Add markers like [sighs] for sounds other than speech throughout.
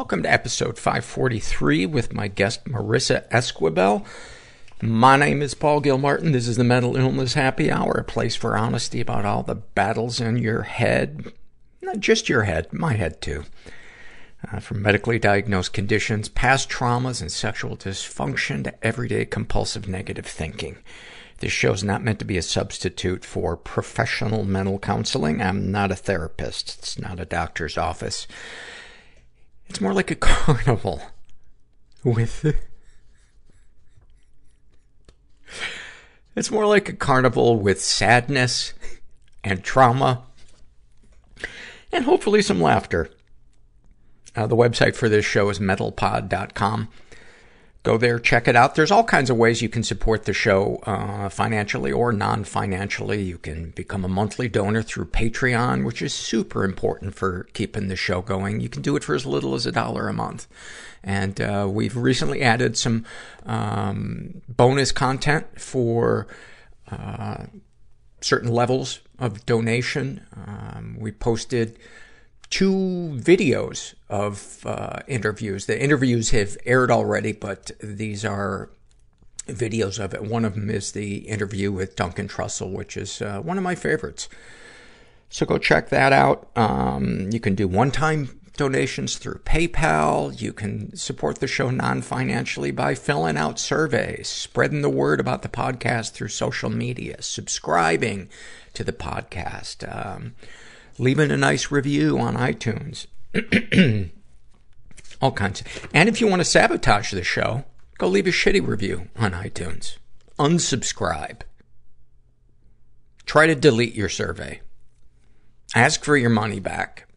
Welcome to episode 543 with my guest Marissa Esquibel. My name is Paul Gilmartin. This is the Mental Illness Happy Hour, a place for honesty about all the battles in your head. Not just your head, my head too. Uh, from medically diagnosed conditions, past traumas, and sexual dysfunction to everyday compulsive negative thinking. This show is not meant to be a substitute for professional mental counseling. I'm not a therapist. It's not a doctor's office. It's more like a [laughs] carnival with. It's more like a carnival with sadness and trauma and hopefully some laughter. Uh, the website for this show is mentalpod.com. Go there, check it out. There's all kinds of ways you can support the show, uh, financially or non-financially. You can become a monthly donor through Patreon, which is super important for keeping the show going. You can do it for as little as a dollar a month. And, uh, we've recently added some, um, bonus content for, uh, certain levels of donation. Um, we posted, two videos of uh, interviews. The interviews have aired already, but these are videos of it. One of them is the interview with Duncan Trussell, which is uh, one of my favorites. So go check that out. Um, you can do one-time donations through PayPal. You can support the show non-financially by filling out surveys, spreading the word about the podcast through social media, subscribing to the podcast. Um, leaving a nice review on iTunes. [clears throat] All kinds. And if you want to sabotage the show, go leave a shitty review on iTunes. Unsubscribe. Try to delete your survey. Ask for your money back.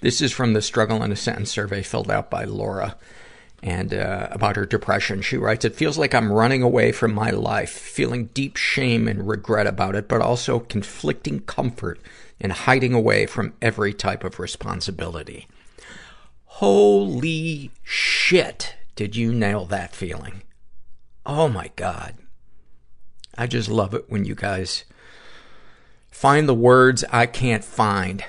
This is from the Struggle in a Sentence survey filled out by Laura and uh, about her depression. She writes, It feels like I'm running away from my life, feeling deep shame and regret about it, but also conflicting comfort in hiding away from every type of responsibility. Holy shit, did you nail that feeling? Oh my God. I just love it when you guys find the words I can't find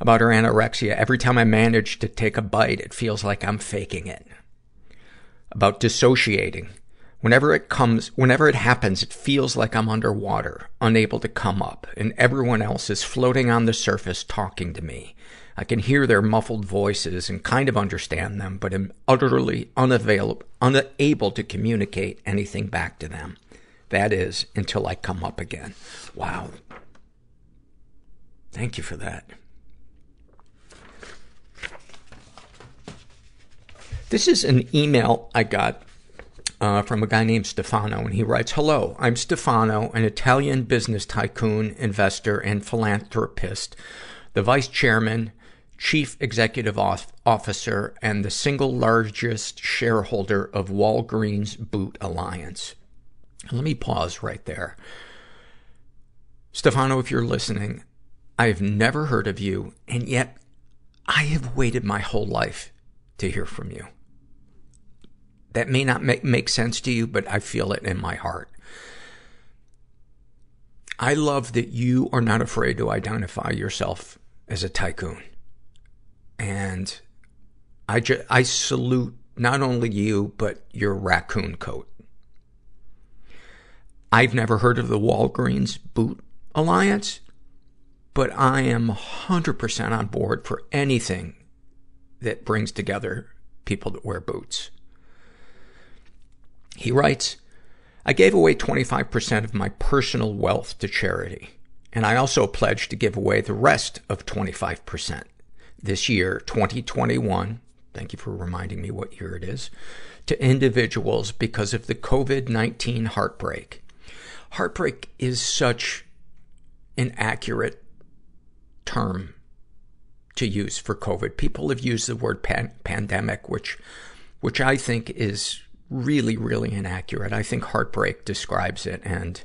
about her anorexia. Every time I manage to take a bite, it feels like I'm faking it. About dissociating. Whenever it comes, whenever it happens, it feels like I'm underwater, unable to come up, and everyone else is floating on the surface talking to me. I can hear their muffled voices and kind of understand them, but am utterly unavailable, unable to communicate anything back to them. That is, until I come up again. Wow. Thank you for that. This is an email I got uh, from a guy named Stefano, and he writes, Hello, I'm Stefano, an Italian business tycoon, investor, and philanthropist, the vice chairman, chief executive officer, and the single largest shareholder of Walgreens Boot Alliance. Let me pause right there. Stefano, if you're listening, I have never heard of you, and yet I have waited my whole life to hear from you. That may not make, make sense to you, but I feel it in my heart. I love that you are not afraid to identify yourself as a tycoon. And I, ju- I salute not only you, but your raccoon coat. I've never heard of the Walgreens Boot Alliance, but I am 100% on board for anything that brings together people that wear boots. He writes, I gave away 25% of my personal wealth to charity. And I also pledged to give away the rest of 25% this year, 2021. Thank you for reminding me what year it is to individuals because of the COVID-19 heartbreak. Heartbreak is such an accurate term to use for COVID. People have used the word pan- pandemic, which, which I think is really, really inaccurate. I think heartbreak describes it and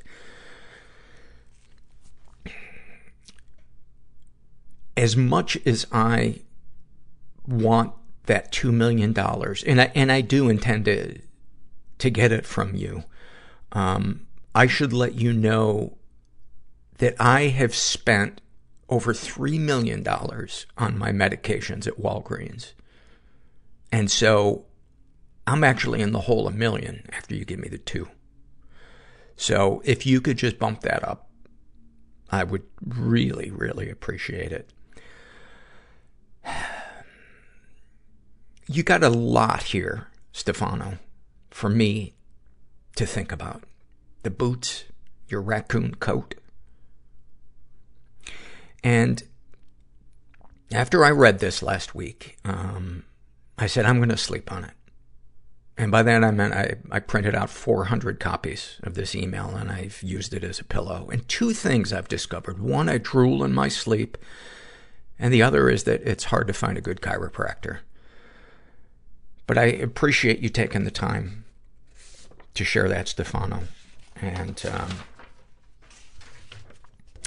as much as I want that $2 million, and I, and I do intend to, to get it from you, um, I should let you know that I have spent over $3 million on my medications at Walgreens. And so I'm actually in the hole a million after you give me the two. So if you could just bump that up, I would really, really appreciate it. [sighs] You got a lot here, Stefano, for me to think about. The boots, your raccoon coat. And after I read this last week, um, I said, I'm going to sleep on it. And by that I meant I, I printed out 400 copies of this email and I've used it as a pillow. And two things I've discovered. One, I drool in my sleep. And the other is that it's hard to find a good chiropractor. But I appreciate you taking the time to share that, Stefano. And, um,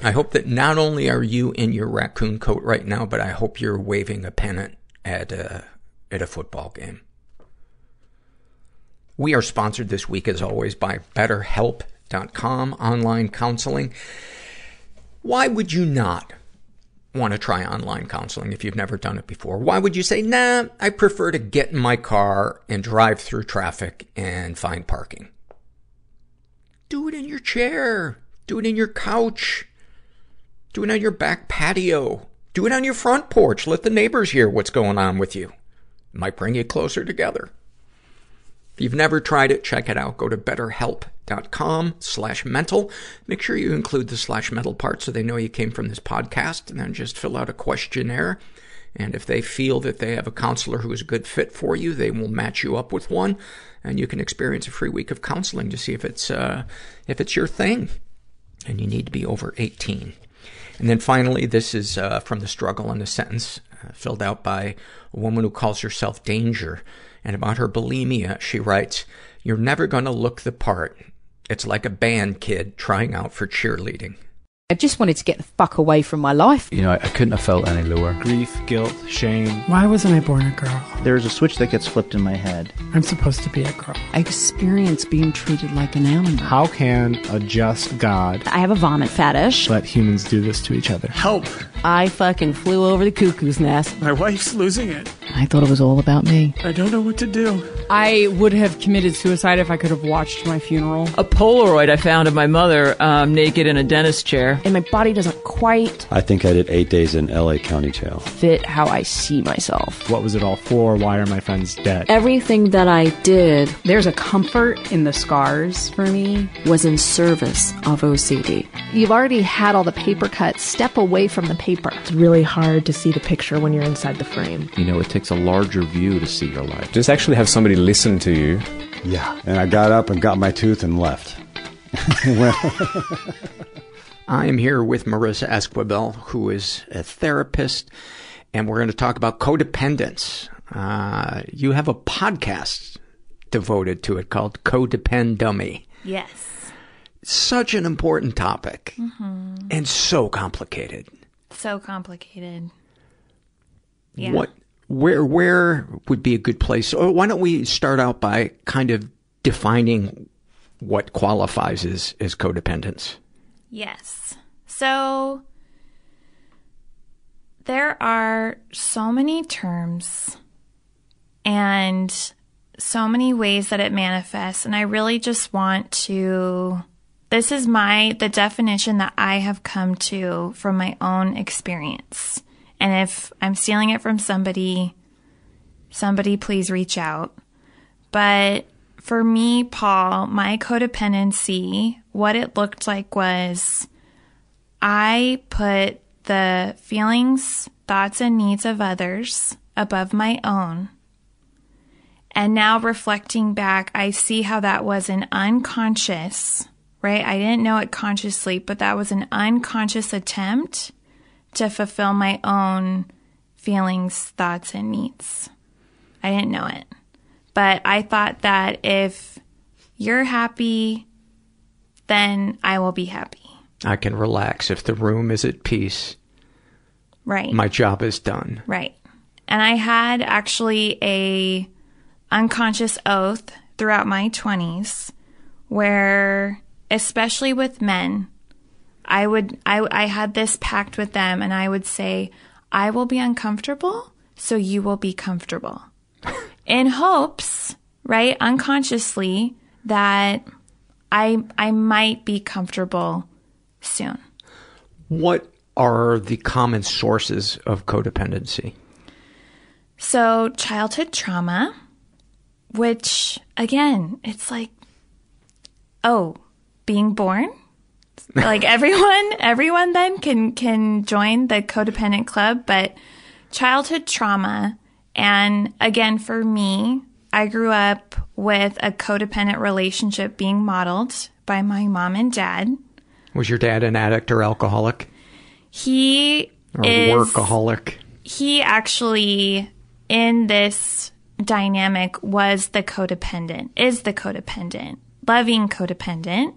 I hope that not only are you in your raccoon coat right now, but I hope you're waving a pennant at a, at a football game. We are sponsored this week, as always, by BetterHelp.com online counseling. Why would you not want to try online counseling if you've never done it before? Why would you say, nah, I prefer to get in my car and drive through traffic and find parking? Do it in your chair. Do it in your couch. Do it on your back patio. Do it on your front porch. Let the neighbors hear what's going on with you. It might bring you closer together. If you've never tried it, check it out. Go to betterhelp.com slash mental. Make sure you include the slash mental part so they know you came from this podcast and then just fill out a questionnaire. And if they feel that they have a counselor who is a good fit for you, they will match you up with one and you can experience a free week of counseling to see if it's, uh, if it's your thing. And you need to be over 18. And then finally, this is, uh, from the struggle in a sentence, uh, filled out by a woman who calls herself Danger. And about her bulimia, she writes, You're never gonna look the part. It's like a band kid trying out for cheerleading. I just wanted to get the fuck away from my life. You know, I, I couldn't have felt any lower. Grief, guilt, shame. Why wasn't I born a girl? There's a switch that gets flipped in my head. I'm supposed to be a girl. I experience being treated like an animal. How can a just God I have a vomit fetish. let humans do this to each other? Help! I fucking flew over the cuckoo's nest. My wife's losing it. I thought it was all about me. I don't know what to do. I would have committed suicide if I could have watched my funeral. A Polaroid I found of my mother um, naked in a dentist chair. And my body doesn't quite I think I did eight days in LA County Jail. fit how I see myself. What was it all for? Why are my friends dead? Everything that I did There's a comfort in the scars for me. was in service of OCD. You've already had all the paper cuts. Step away from the paper. It's really hard to see the picture when you're inside the frame. You know, it takes a larger view to see your life. Just actually have somebody listen to you. Yeah. And I got up and got my tooth and left. [laughs] I am here with Marissa Esquibel, who is a therapist, and we're going to talk about codependence. Uh, you have a podcast devoted to it called Codependummy. Yes. Such an important topic Mm-hmm. and so complicated. So complicated. Yeah. What, where, where would be a good place? Or why don't we start out by kind of defining what qualifies as, as codependence? Yes. So there are so many terms and so many ways that it manifests and I really just want to this is my the definition that I have come to from my own experience. And if I'm stealing it from somebody somebody please reach out. But for me, Paul, my codependency, what it looked like was I put the feelings, thoughts, and needs of others above my own. And now reflecting back, I see how that was an unconscious, right? I didn't know it consciously, but that was an unconscious attempt to fulfill my own feelings, thoughts, and needs. I didn't know it. But I thought that if you're happy, then I will be happy. I can relax if the room is at peace. Right. My job is done. Right. And I had actually a unconscious oath throughout my 20s where especially with men I would, I, I had this pact with them and I would say, I will be uncomfortable, so you will be comfortable. [laughs] In hopes, right, unconsciously, that I, I might be comfortable soon. What are the common sources of codependency? So, childhood trauma, which again, it's like, oh, being born. Like [laughs] everyone, everyone then can can join the codependent club, but childhood trauma, and again for me, I grew up with a codependent relationship being modeled by my mom and dad. Was your dad an addict or alcoholic? He or is workaholic. He actually in this dynamic was the codependent, is the codependent, loving codependent.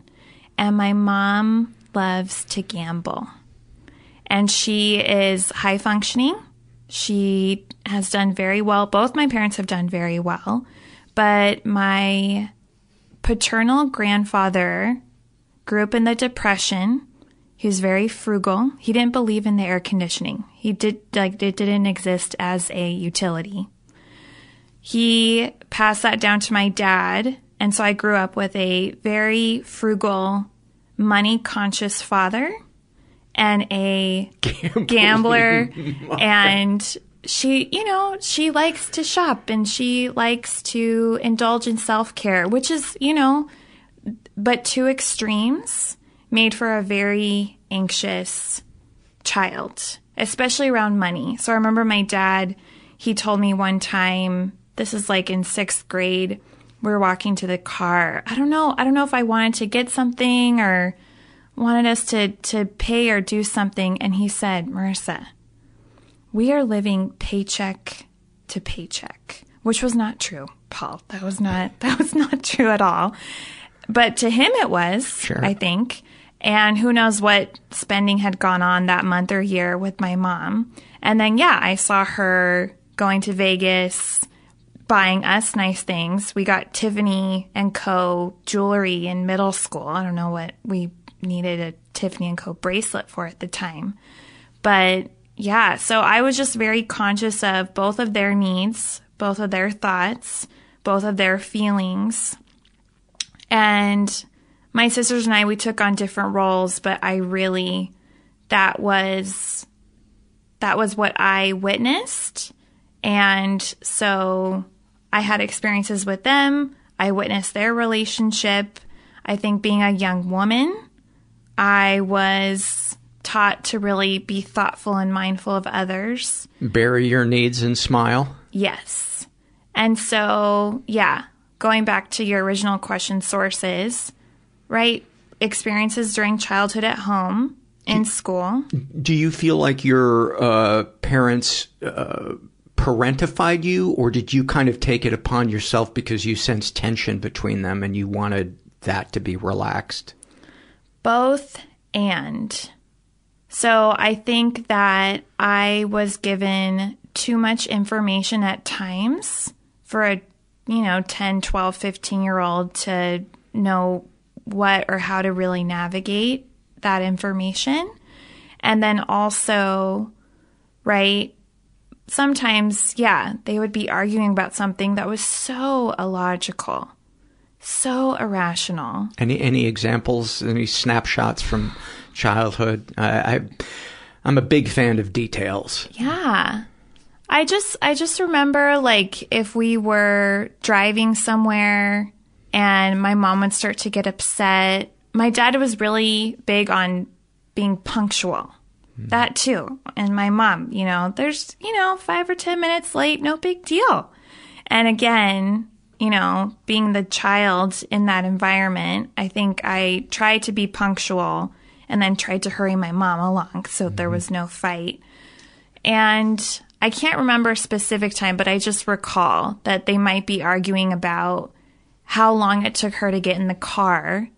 And my mom loves to gamble. And she is high functioning. She has done very well. Both my parents have done very well. But my paternal grandfather grew up in the Depression. He was very frugal. He didn't believe in the air conditioning. He did like it didn't exist as a utility. He passed that down to my dad, and so I grew up with a very frugal, money conscious father and a Gambling gambler mother. and she, you know, she likes to shop and she likes to indulge in self-care, which is, you know, but two extremes made for a very anxious child, especially around money. So I remember my dad, he told me one time, this is like in sixth grade, we were walking to the car. I don't know. I don't know if I wanted to get something or wanted us to, to pay or do something. And he said, Marissa, we are living paycheck to paycheck, which was not true, Paul. That was not, [laughs] that was not true at all. But to him it was, Sure. I think. And who knows what spending had gone on that month or year with my mom. And then, yeah, I saw her going to Vegas, buying us nice things. We got Tiffany and Co. jewelry in middle school. I don't know what we needed a Tiffany and Co. bracelet for at the time. But yeah, so I was just very conscious of both of their needs, both of their thoughts, both of their feelings. And my sisters and I, we took on different roles, but I really, that was, that was what I witnessed. And so I had experiences with them. I witnessed their relationship. I think being a young woman, I was taught to really be thoughtful and mindful of others. Bury your needs and smile. Yes. And so, yeah, going back to your original question sources, right? Experiences during childhood at home, in school. Do you feel like your uh, parents uh, parentified you, or did you kind of take it upon yourself because you sensed tension between them and you wanted that to be relaxed? Both and. So I think that I was given too much information at times for a, you know, 10, 12, 15 year old to know what or how to really navigate that information. And then also, right, sometimes, yeah, they would be arguing about something that was so illogical, so irrational. Any any examples? Any snapshots from childhood? I, I I'm a big fan of details. Yeah. I just I just remember like if we were driving somewhere and my mom would start to get upset. My dad was really big on being punctual. That too. And my mom, you know, there's, you know, 5 or 10 minutes late, no big deal. And again, you know, being the child in that environment, I think I tried to be punctual and then tried to hurry my mom along so there mm-hmm. was no fight. And I can't remember a specific time, but I just recall that they might be arguing about how long it took her to get in the car.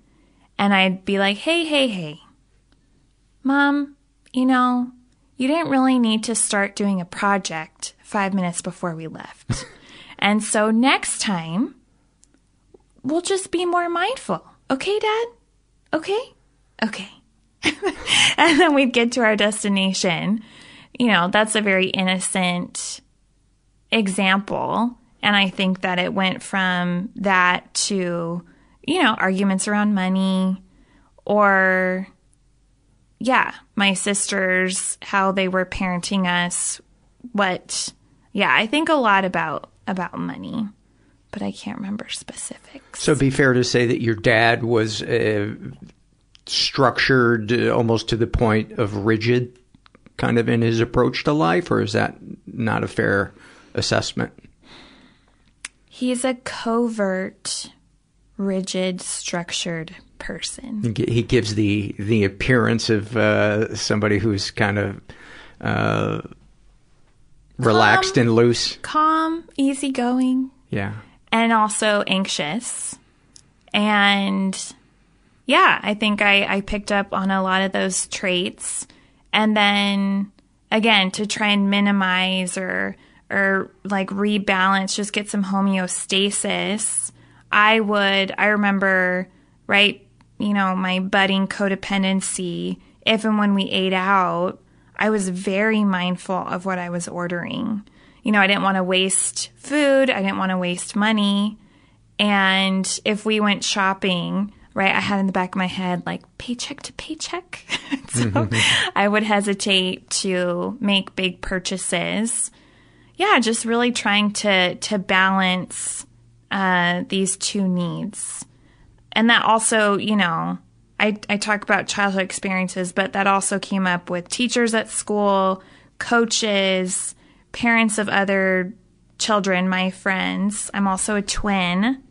And I'd be like, hey, hey, hey, mom, you know, you didn't really need to start doing a project five minutes before we left. [laughs] and so next time, we'll just be more mindful. Okay, Dad? Okay? Okay. [laughs] and then we'd get to our destination. You know, that's a very innocent example. And I think that it went from that to, you know, arguments around money or, yeah, my sisters, how they were parenting us, what, yeah, I think a lot about, about money, but I can't remember specifics. So it'd be fair to say that your dad was uh, structured almost to the point of rigid kind of in his approach to life, or is that not a fair assessment? He's a covert, rigid, structured person. He he gives the the appearance of uh, somebody who's kind of uh, relaxed Calm. and loose. Calm, easygoing, Yeah. and also anxious. And yeah, I think I, I picked up on a lot of those traits. And then again, to try and minimize or or like rebalance, just get some homeostasis, I would I remember, right, you know, my budding codependency, if and when we ate out, I was very mindful of what I was ordering. You know, I didn't want to waste food, I didn't want to waste money. And if we went shopping, right, I had in the back of my head like paycheck to paycheck. [laughs] so [laughs] I would hesitate to make big purchases. Yeah, just really trying to to balance uh, these two needs. And that also, you know, I, I talk about childhood experiences, but that also came up with teachers at school, coaches, parents of other children, my friends. I'm also a twin.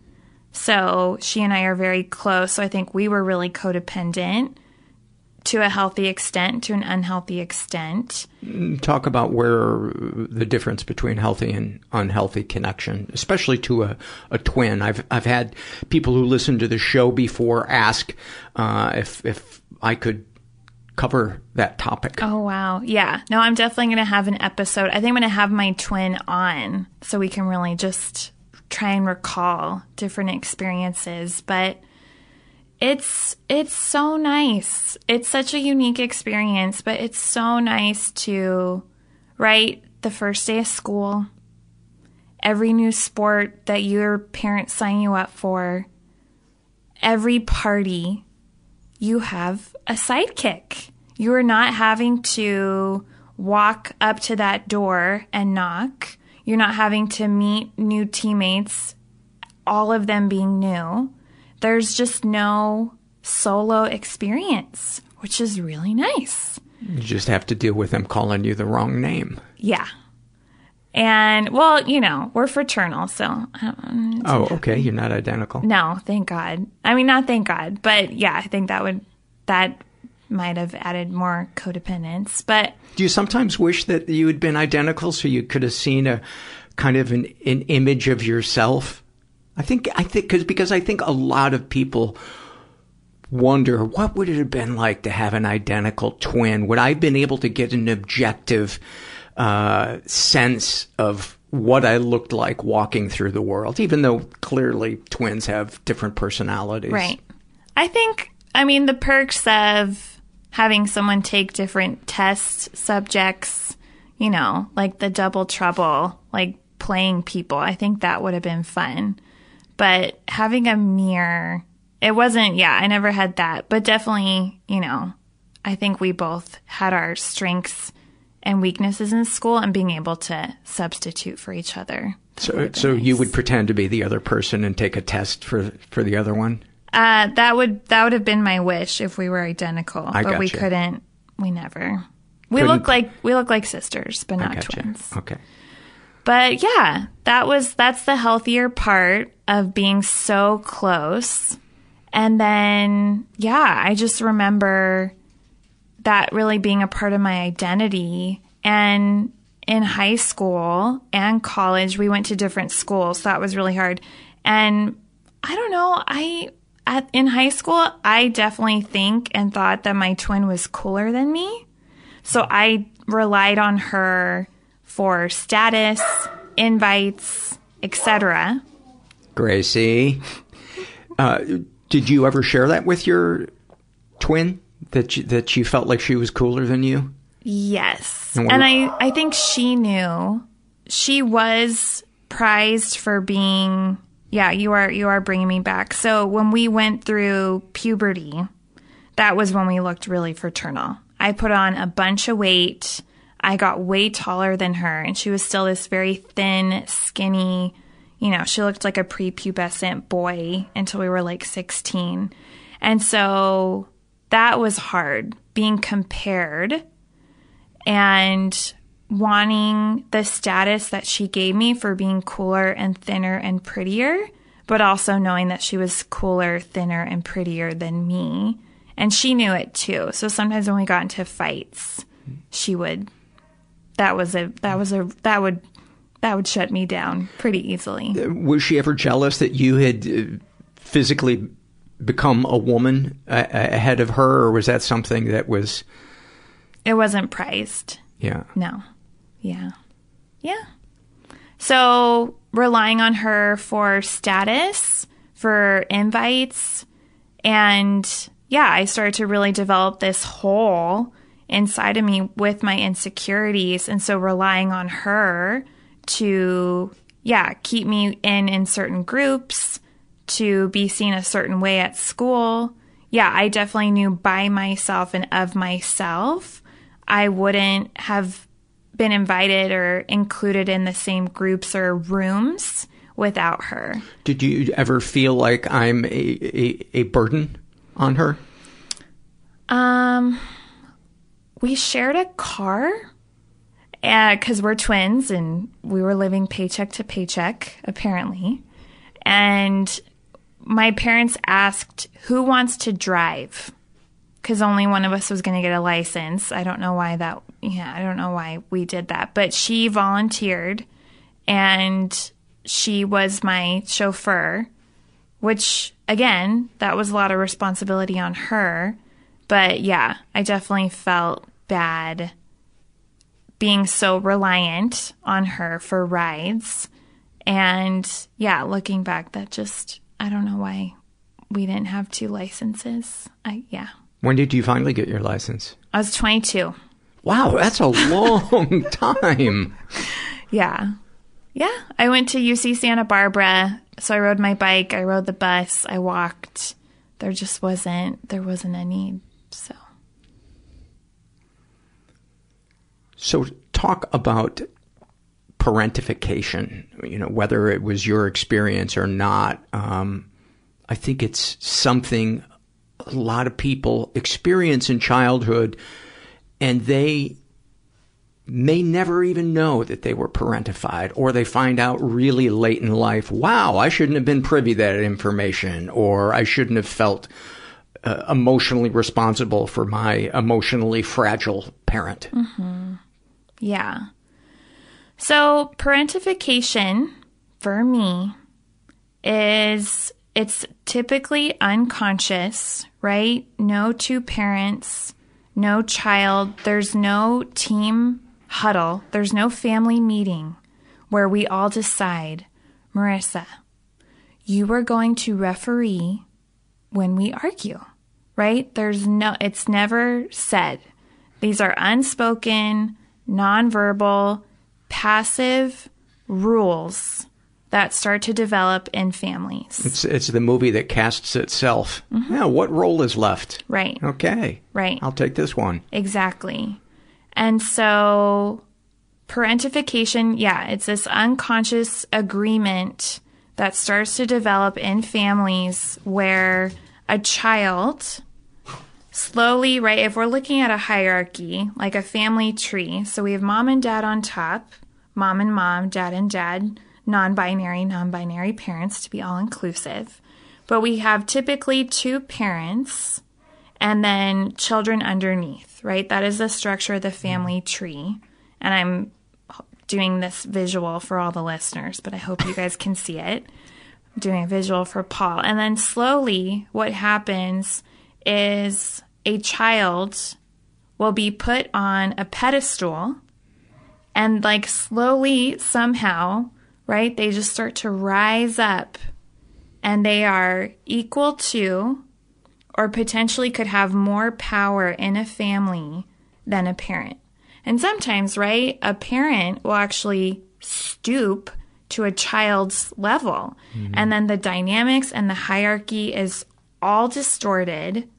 So she and I are very close. So I think we were really codependent to a healthy extent, to an unhealthy extent. Talk about where the difference between healthy and unhealthy connection, especially to a, a twin. I've I've had people who listen to the show before ask uh, if if I could cover that topic. Oh wow. Yeah. No, I'm definitely going to have an episode. I think I'm going to have my twin on so we can really just try and recall different experiences, but it's it's so nice. It's such a unique experience, but it's so nice to right the first day of school, every new sport that your parents sign you up for, every party, you have a sidekick. You are not having to walk up to that door and knock. You're not having to meet new teammates, all of them being new. There's just no solo experience, which is really nice. You just have to deal with them calling you the wrong name. Yeah. And well, you know, we're fraternal, so. Um, Oh, okay. You're not identical. no, thank God. I mean, not thank God, but yeah, I think that would, that might have added more codependence. But Do you sometimes wish that you had been identical so you could have seen a kind of an, an image of yourself? I think, I think, cause, because I think a lot of people wonder what would it have been like to have an identical twin? Would I have been able to get an objective, uh, sense of what I looked like walking through the world, even though clearly twins have different personalities. Right. I think, I mean, the perks of having someone take different test subjects, you know, like the double trouble, like playing people, I think that would have been fun. But having a mirror, it wasn't, yeah, I never had that. But definitely, you know, I think we both had our strengths and weaknesses in school and being able to substitute for each other. So, so you would pretend to be the other person and take a test for for the other one. Uh, that would that would have been my wish if we were identical, I but we couldn't. We never. We Couldn't- look like we look like sisters, but not twins. Okay. But yeah, that was that's the healthier part of being so close. And then yeah, I just remember that really being a part of my identity and in high school and college we went to different schools. So that was really hard. And I don't know, I at, in high school I definitely think and thought that my twin was cooler than me. So I relied on her for status, invites, etc. Gracie, uh, did you ever share that with your twin? That you, that she felt like she was cooler than you? Yes. And And, I, I think she knew she was prized for being, yeah, you are, you are bringing me back. So when we went through puberty, that was when we looked really fraternal. I put on a bunch of weight. I got way taller than her and she was still this very thin, skinny, you know, she looked like a prepubescent boy until we were like 16. And so that was hard being compared and wanting the status that she gave me for being cooler and thinner and prettier, but also knowing that she was cooler, thinner, and prettier than me. And she knew it too. So sometimes when we got into fights, she would that was a that was a that would that would shut me down pretty easily. Was she ever jealous that you had uh, physically become a woman uh, ahead of her, or was that something that was? It wasn't prized. Yeah. No. Yeah. Yeah. So relying on her for status, for invites, and yeah, I started to really develop this hole inside of me with my insecurities. And so relying on her to, yeah, keep me in in certain groups, to be seen a certain way at school. Yeah, I definitely knew by myself and of myself, I wouldn't have been invited or included in the same groups or rooms without her. Did you ever feel like I'm a, a, a burden on her? Um, we shared a car uh, because we're twins and we were living paycheck to paycheck, apparently. And my parents asked, Who wants to drive? Because only one of us was going to get a license. I don't know why that, yeah, I don't know why we did that. But she volunteered and she was my chauffeur, which, again, that was a lot of responsibility on her. But yeah, I definitely felt bad being so reliant on her for rides. And yeah, looking back, that just, I don't know why we didn't have two licenses. I, yeah. When did you finally get your license? I was 22. Wow, that's a long [laughs] time. Yeah. Yeah. I went to UC Santa Barbara. So I rode my bike, I rode the bus, I walked. There just wasn't, there wasn't a need. So. Talk about parentification, you know, whether it was your experience or not. Um, I think it's something a lot of people experience in childhood and they may never even know that they were parentified or they find out really late in life, wow, I shouldn't have been privy to that information or I shouldn't have felt uh, emotionally responsible for my emotionally fragile parent. Mm-hmm. Yeah. So parentification for me is it's typically unconscious, right? No two parents, no child, there's no team huddle, there's no family meeting where we all decide, Marissa, you are going to referee when we argue, right? There's no, it's never said. These are unspoken, nonverbal, passive rules that start to develop in families. It's it's the movie that casts itself. Mm-hmm. Yeah, what role is left? Right. Okay. Right. I'll take this one. Exactly. And so parentification, yeah, it's this unconscious agreement that starts to develop in families where a child slowly, right, if we're looking at a hierarchy, like a family tree, so we have mom and dad on top, mom and mom, dad and dad, non binary, non binary parents to be all inclusive. But we have typically two parents and then children underneath, right? That is the structure of the family mm-hmm. tree. And I'm doing this visual for all the listeners, but I hope you guys can see it. I'm doing a visual for Paul. And then slowly, what happens is a child will be put on a pedestal and, like, slowly, somehow, right, they just start to rise up and they are equal to or potentially could have more power in a family than a parent. And sometimes, right, a parent will actually stoop to a child's level. Mm-hmm. And then the dynamics and the hierarchy is all distorted,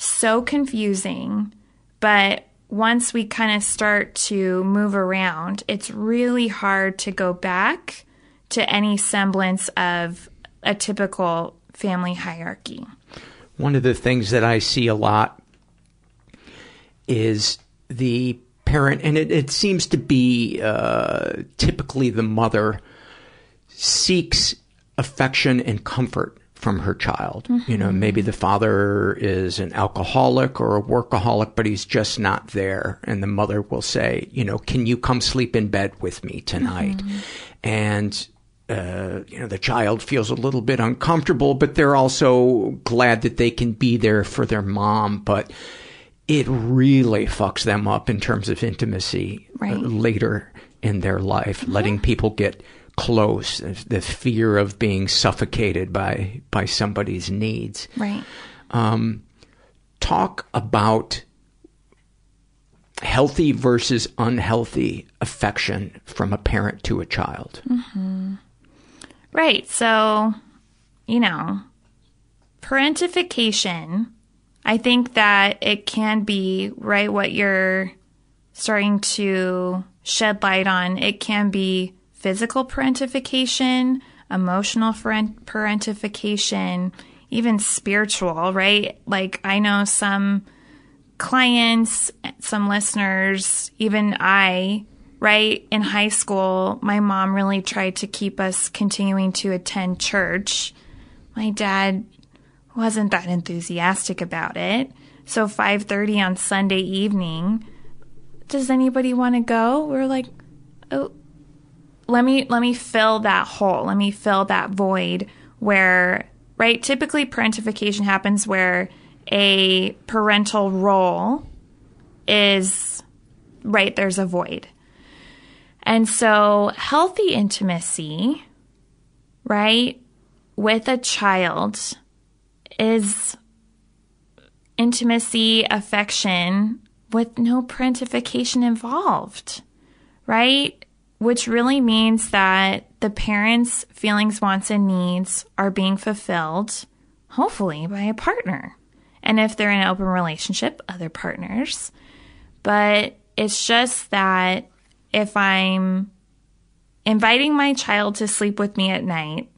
so confusing. But once we kind of start to move around, it's really hard to go back to any semblance of a typical family hierarchy. One of the things that I see a lot is the parent, and it, it seems to be uh, typically the mother, seeks affection and comfort from her child. Mm-hmm. You know, maybe the father is an alcoholic or a workaholic, but he's just not there. And the mother will say, you know, can you come sleep in bed with me tonight? Mm-hmm. And, uh, you know, the child feels a little bit uncomfortable, but they're also glad that they can be there for their mom. But it really fucks them up in terms of intimacy uh, right. uh, later in their life, mm-hmm. letting people get close, the fear of being suffocated by by somebody's needs. Right. Um, talk about healthy versus unhealthy affection from a parent to a child. Mm-hmm. Right. So, you know, parentification. I think that it can be right what you're starting to shed light on. It can be physical parentification, emotional parentification, even spiritual, right? Like I know some clients, some listeners, even I, right? In high school, my mom really tried to keep us continuing to attend church. My dad wasn't that enthusiastic about it. So 5:30 on Sunday evening, does anybody want to go? We're like, "Oh, let me let me fill that hole. Let me fill that void where right typically parentification happens where a parental role is right there's a void. And so healthy intimacy right with a child is intimacy, affection with no parentification involved, right? Which really means that the parents' feelings, wants, and needs are being fulfilled, hopefully, by a partner. And if they're in an open relationship, other partners. But it's just that if I'm inviting my child to sleep with me at night,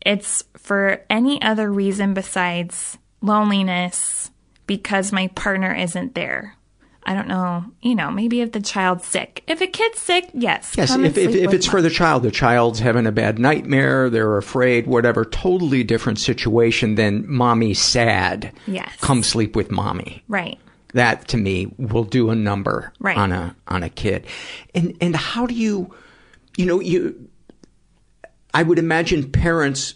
it's for any other reason besides loneliness because my partner isn't there. I don't know, you know, maybe if the child's sick. If a kid's sick, yes. Yes, if, if, if it's mom. for the child, the child's having a bad nightmare, they're afraid, whatever, totally different situation than mommy's sad. Yes. Come sleep with mommy. Right. That to me will do a number right. on a on a kid. And and how do you you know, you I would imagine parents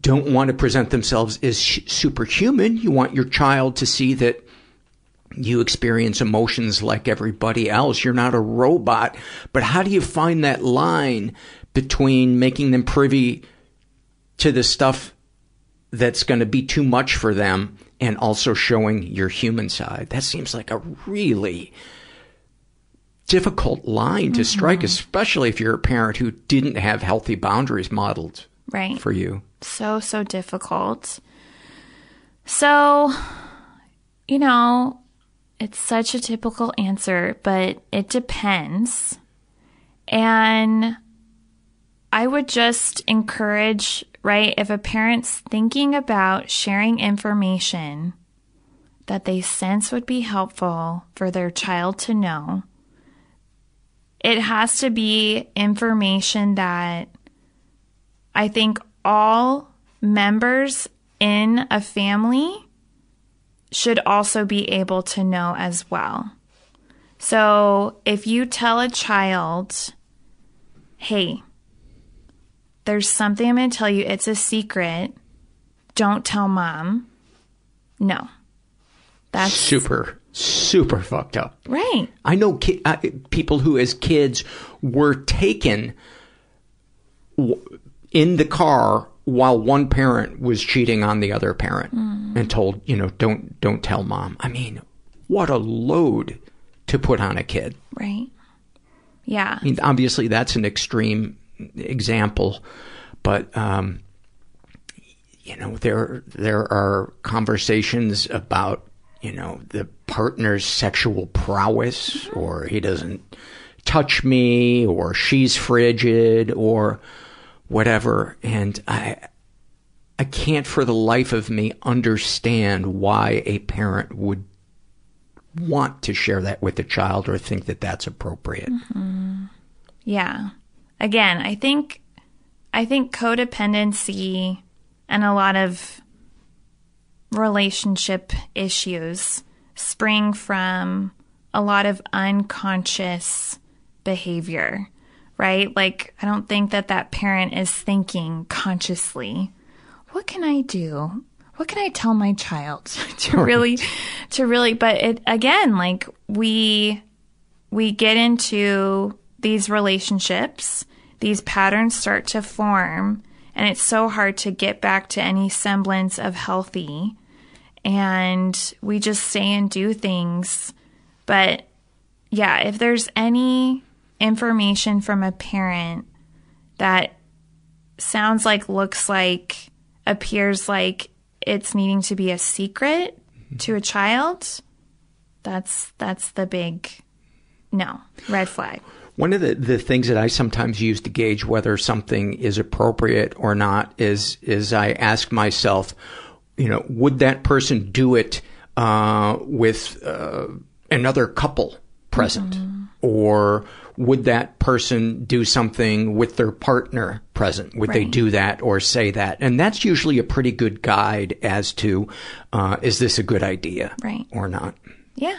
don't want to present themselves as superhuman. You want your child to see that you experience emotions like everybody else. You're not a robot. But how do you find that line between making them privy to the stuff that's going to be too much for them and also showing your human side? That seems like a really difficult line to mm-hmm. strike, especially if you're a parent who didn't have healthy boundaries modeled right. for you. So, so difficult. So, you know, it's such a typical answer, but it depends. And I would just encourage, right, if a parent's thinking about sharing information that they sense would be helpful for their child to know, it has to be information that I think all members in a family should also be able to know as well. So if you tell a child, hey, there's something I'm going to tell you, it's a secret, don't tell mom. No. That's super, super fucked up. Right. I know ki- uh, people who, as kids, were taken w- in the car while one parent was cheating on the other parent Mm. and told, you know, don't don't tell mom. I mean, what a load to put on a kid. Right. Yeah. I mean, obviously that's an extreme example, but um, you know, there there are conversations about you know the partner's sexual prowess, or he doesn't touch me, or she's frigid, or whatever, and I I can't for the life of me understand why a parent would want to share that with a child or think that that's appropriate. Mm-hmm. Yeah. Again, I think I think codependency and a lot of relationship issues spring from a lot of unconscious behavior, right? Like I don't think that that parent is thinking consciously, what can I do? What can I tell my child [laughs] to really to really but it again like we we get into these relationships, these patterns start to form, and it's so hard to get back to any semblance of healthy. And we just stay and do things. But yeah, if there's any information from a parent that sounds like, looks like, appears like it's needing to be a secret to a child, that's that's the big no red flag. One of the, the things that I sometimes use to gauge whether something is appropriate or not is is I ask myself, you know, would that person do it uh, with uh, another couple present, or would that person do something with their partner present? Would they do that or say that? And that's usually a pretty good guide as to uh, is this a good idea Right. or not. Yeah.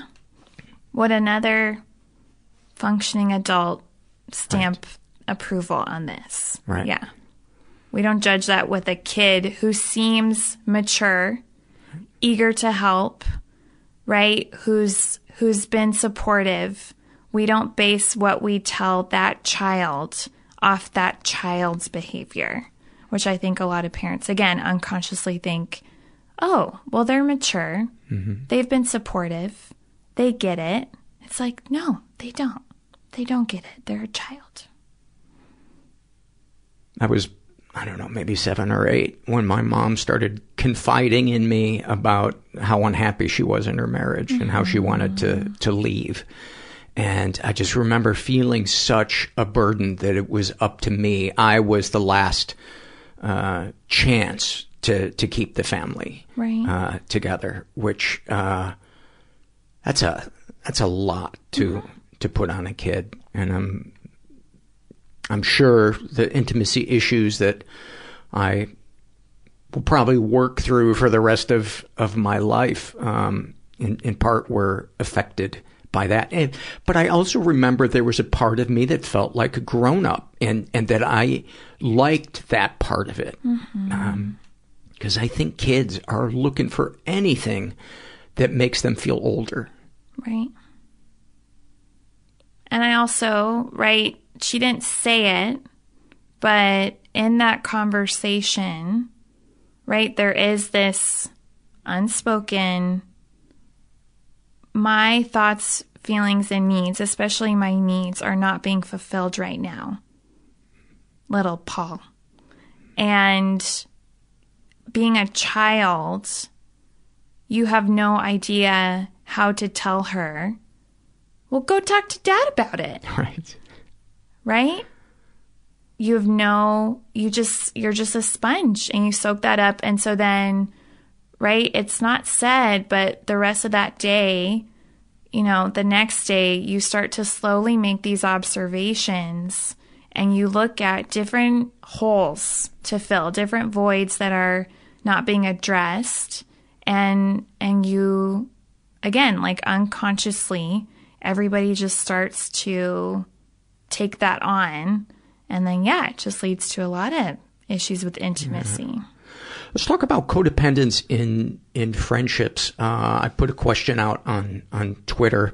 Would another functioning adult stamp approval on this? Right. Yeah. We don't judge that with a kid who seems mature, eager to help, right? Who's who's been supportive. We don't base what we tell that child off that child's behavior, which I think a lot of parents again unconsciously think, "Oh, well they're mature. Mm-hmm. They've been supportive. They get it." It's like, "No, they don't. They don't get it. They're a child." I was, I don't know, maybe seven or eight when my mom started confiding in me about how unhappy she was in her marriage and how she wanted to, mm-hmm. to leave. And I just remember feeling such a burden that it was up to me. I was the last uh, chance to, to keep the family Right. uh, together, which uh, that's a that's a lot to to put on a kid, and I'm I'm sure the intimacy issues that I will probably work through for the rest of, of my life, um, in, in part were affected by that. And, but I also remember there was a part of me that felt like a grown up and, and that I liked that part of it. Um, cause I think kids are looking for anything that makes them feel older. Right. And I also, right, she didn't say it, but in that conversation, right, there is this unspoken, my thoughts, feelings, and needs, especially my needs, are not being fulfilled right now. Little Paul. And being a child, you have no idea how to tell her, well, go talk to dad about it, [laughs] Right. right? You have no, you just, you're just a sponge and you soak that up. And so then, right, it's not said, but the rest of that day, you know, the next day, you start to slowly make these observations and you look at different holes to fill, different voids that are not being addressed. And, and you, again, like unconsciously, everybody just starts to take that on. And then, yeah, it just leads to a lot of issues with intimacy. Mm-hmm. Let's talk about codependence in in friendships. Uh, I put a question out on on Twitter.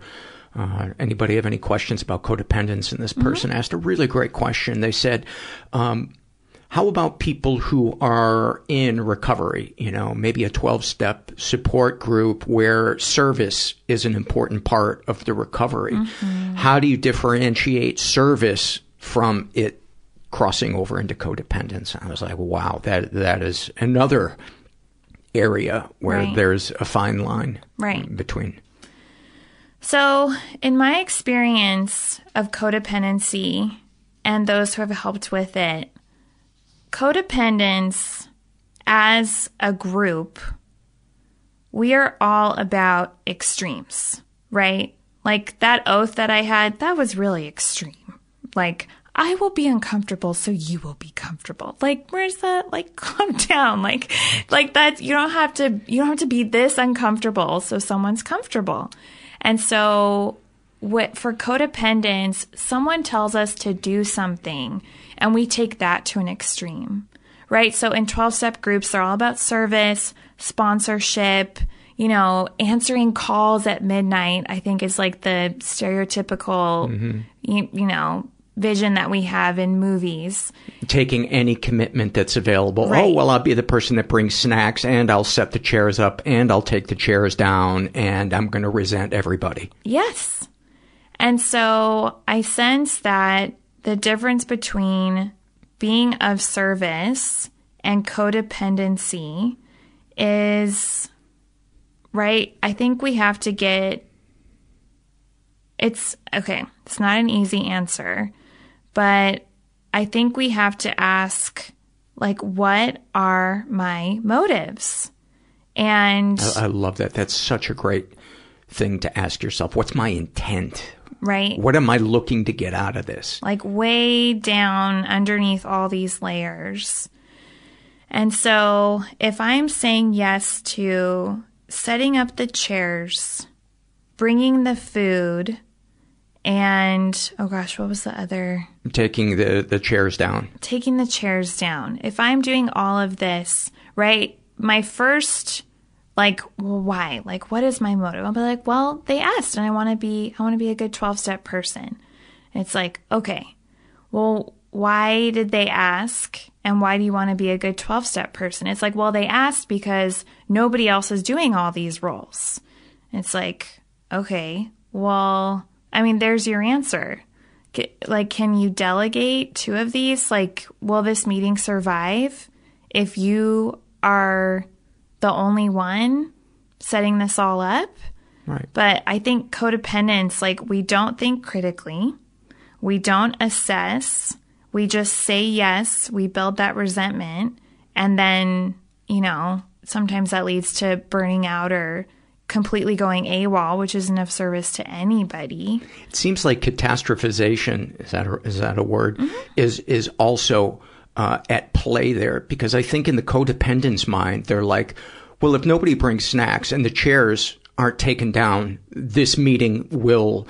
Uh, anybody have any questions about codependence? And this person asked a really great question. They said, um, how about people who are in recovery? You know, maybe a 12 step support group where service is an important part of the recovery. Mm-hmm. How do you differentiate service from it crossing over into codependence? I was like, wow, that, that is another area where Right. there's a fine line Right. between. So, in my experience of codependency and those who have helped with it, codependence as a group, we are all about extremes, right? Like that oath that I had, that was really extreme. Like, I will be uncomfortable so you will be comfortable. Like, where's that? Like, [laughs] calm down. Like, like that, you don't have to, you don't have to be this uncomfortable so someone's comfortable. And so, what, for codependence, someone tells us to do something and we take that to an extreme, right? So in 12 step groups, they're all about service, sponsorship, you know, answering calls at midnight, I think is like the stereotypical, mm-hmm. you, you know, vision that we have in movies. taking any commitment that's available. Oh, right. Oh, well, I'll be the person that brings snacks and I'll set the chairs up and I'll take the chairs down and I'm going to resent everybody. Yes. And so I sense that the difference between being of service and codependency is right. I think we have to get it's okay. It's not an easy answer, but I think we have to ask like what are my motives? And I, I love that. That's such a great thing to ask yourself. What's my intent? right? What am I looking to get out of this? like way down underneath all these layers. And so, if I'm saying yes to setting up the chairs, bringing the food, and oh gosh, what was the other? Taking the, the chairs down. Taking the chairs down. If I'm doing all of this, right? My first like well, why like what is my motive i'll be like well they asked and i want to be i want to be a good 12 step person and it's like okay well why did they ask and why do you want to be a good 12 step person it's like well they asked because nobody else is doing all these roles it's like okay well i mean there's your answer like can you delegate two of these like will this meeting survive if you are the only one setting this all up. Right. But I think codependence, like we don't think critically, we don't assess, we just say yes, we build that resentment, and then, you know, sometimes that leads to burning out or completely going AWOL, which isn't of service to anybody. It seems like catastrophization is that a, is that a word is is also uh, at play there because I think in the codependent's mind they're like, well, if nobody brings snacks and the chairs aren't taken down, this meeting will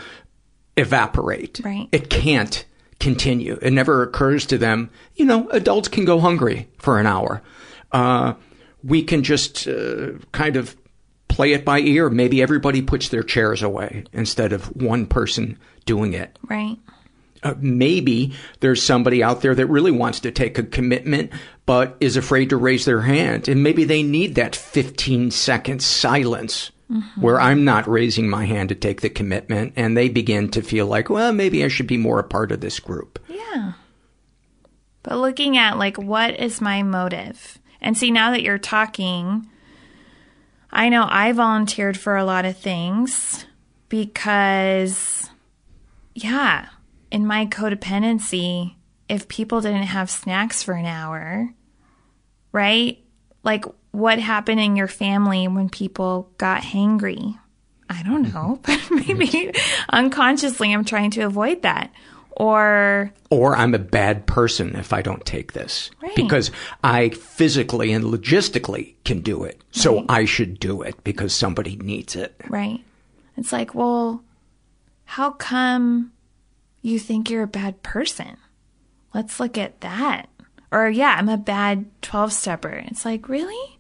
evaporate. Right. It can't continue. It never occurs to them, you know, adults can go hungry for an hour. Uh, we can just uh, kind of play it by ear. Maybe everybody puts their chairs away instead of one person doing it. Right. Uh, maybe there's somebody out there that really wants to take a commitment but is afraid to raise their hand and maybe they need that 15 second silence where I'm not raising my hand to take the commitment and they begin to feel like well maybe I should be more a part of this group Yeah. But looking at like what is my motive? And see now that you're talking, I know I volunteered for a lot of things because yeah, in my codependency, if people didn't have snacks for an hour, right? Like what happened in your family when people got hangry? I don't know, [laughs] but maybe [laughs] unconsciously I'm trying to avoid that. Or or I'm a bad person if I don't take this Right. because I physically and logistically can do it. So Right. I should do it because somebody needs it. Right. It's like, well, how come you think you're a bad person? Let's look at that. Or, yeah, I'm a bad 12 stepper. It's like, really?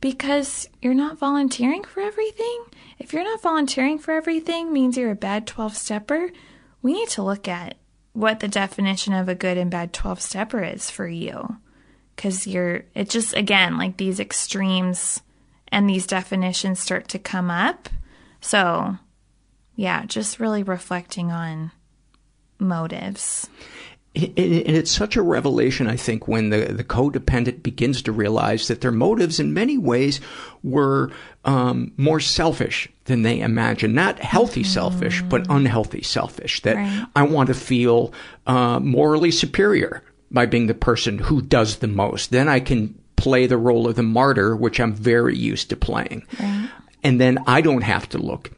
Because you're not volunteering for everything? If you're not volunteering for everything means you're a bad 12 stepper, we need to look at what the definition of a good and bad 12 stepper is for you. because you're, it just, again, like these extremes and these definitions start to come up. So, yeah, just really reflecting on motives. And it's such a revelation, I think, when the, the codependent begins to realize that their motives in many ways were um, more selfish than they imagined. Not healthy selfish, but unhealthy selfish. That Right. I want to feel uh, morally superior by being the person who does the most. Then I can play the role of the martyr, which I'm very used to playing. Right. And then I don't have to look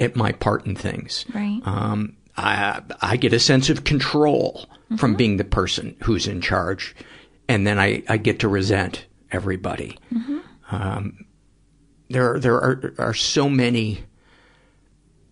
at my part in things. Right. Um, I, I get a sense of control from being the person who's in charge, and then I, I get to resent everybody. Um, there, there are, are so many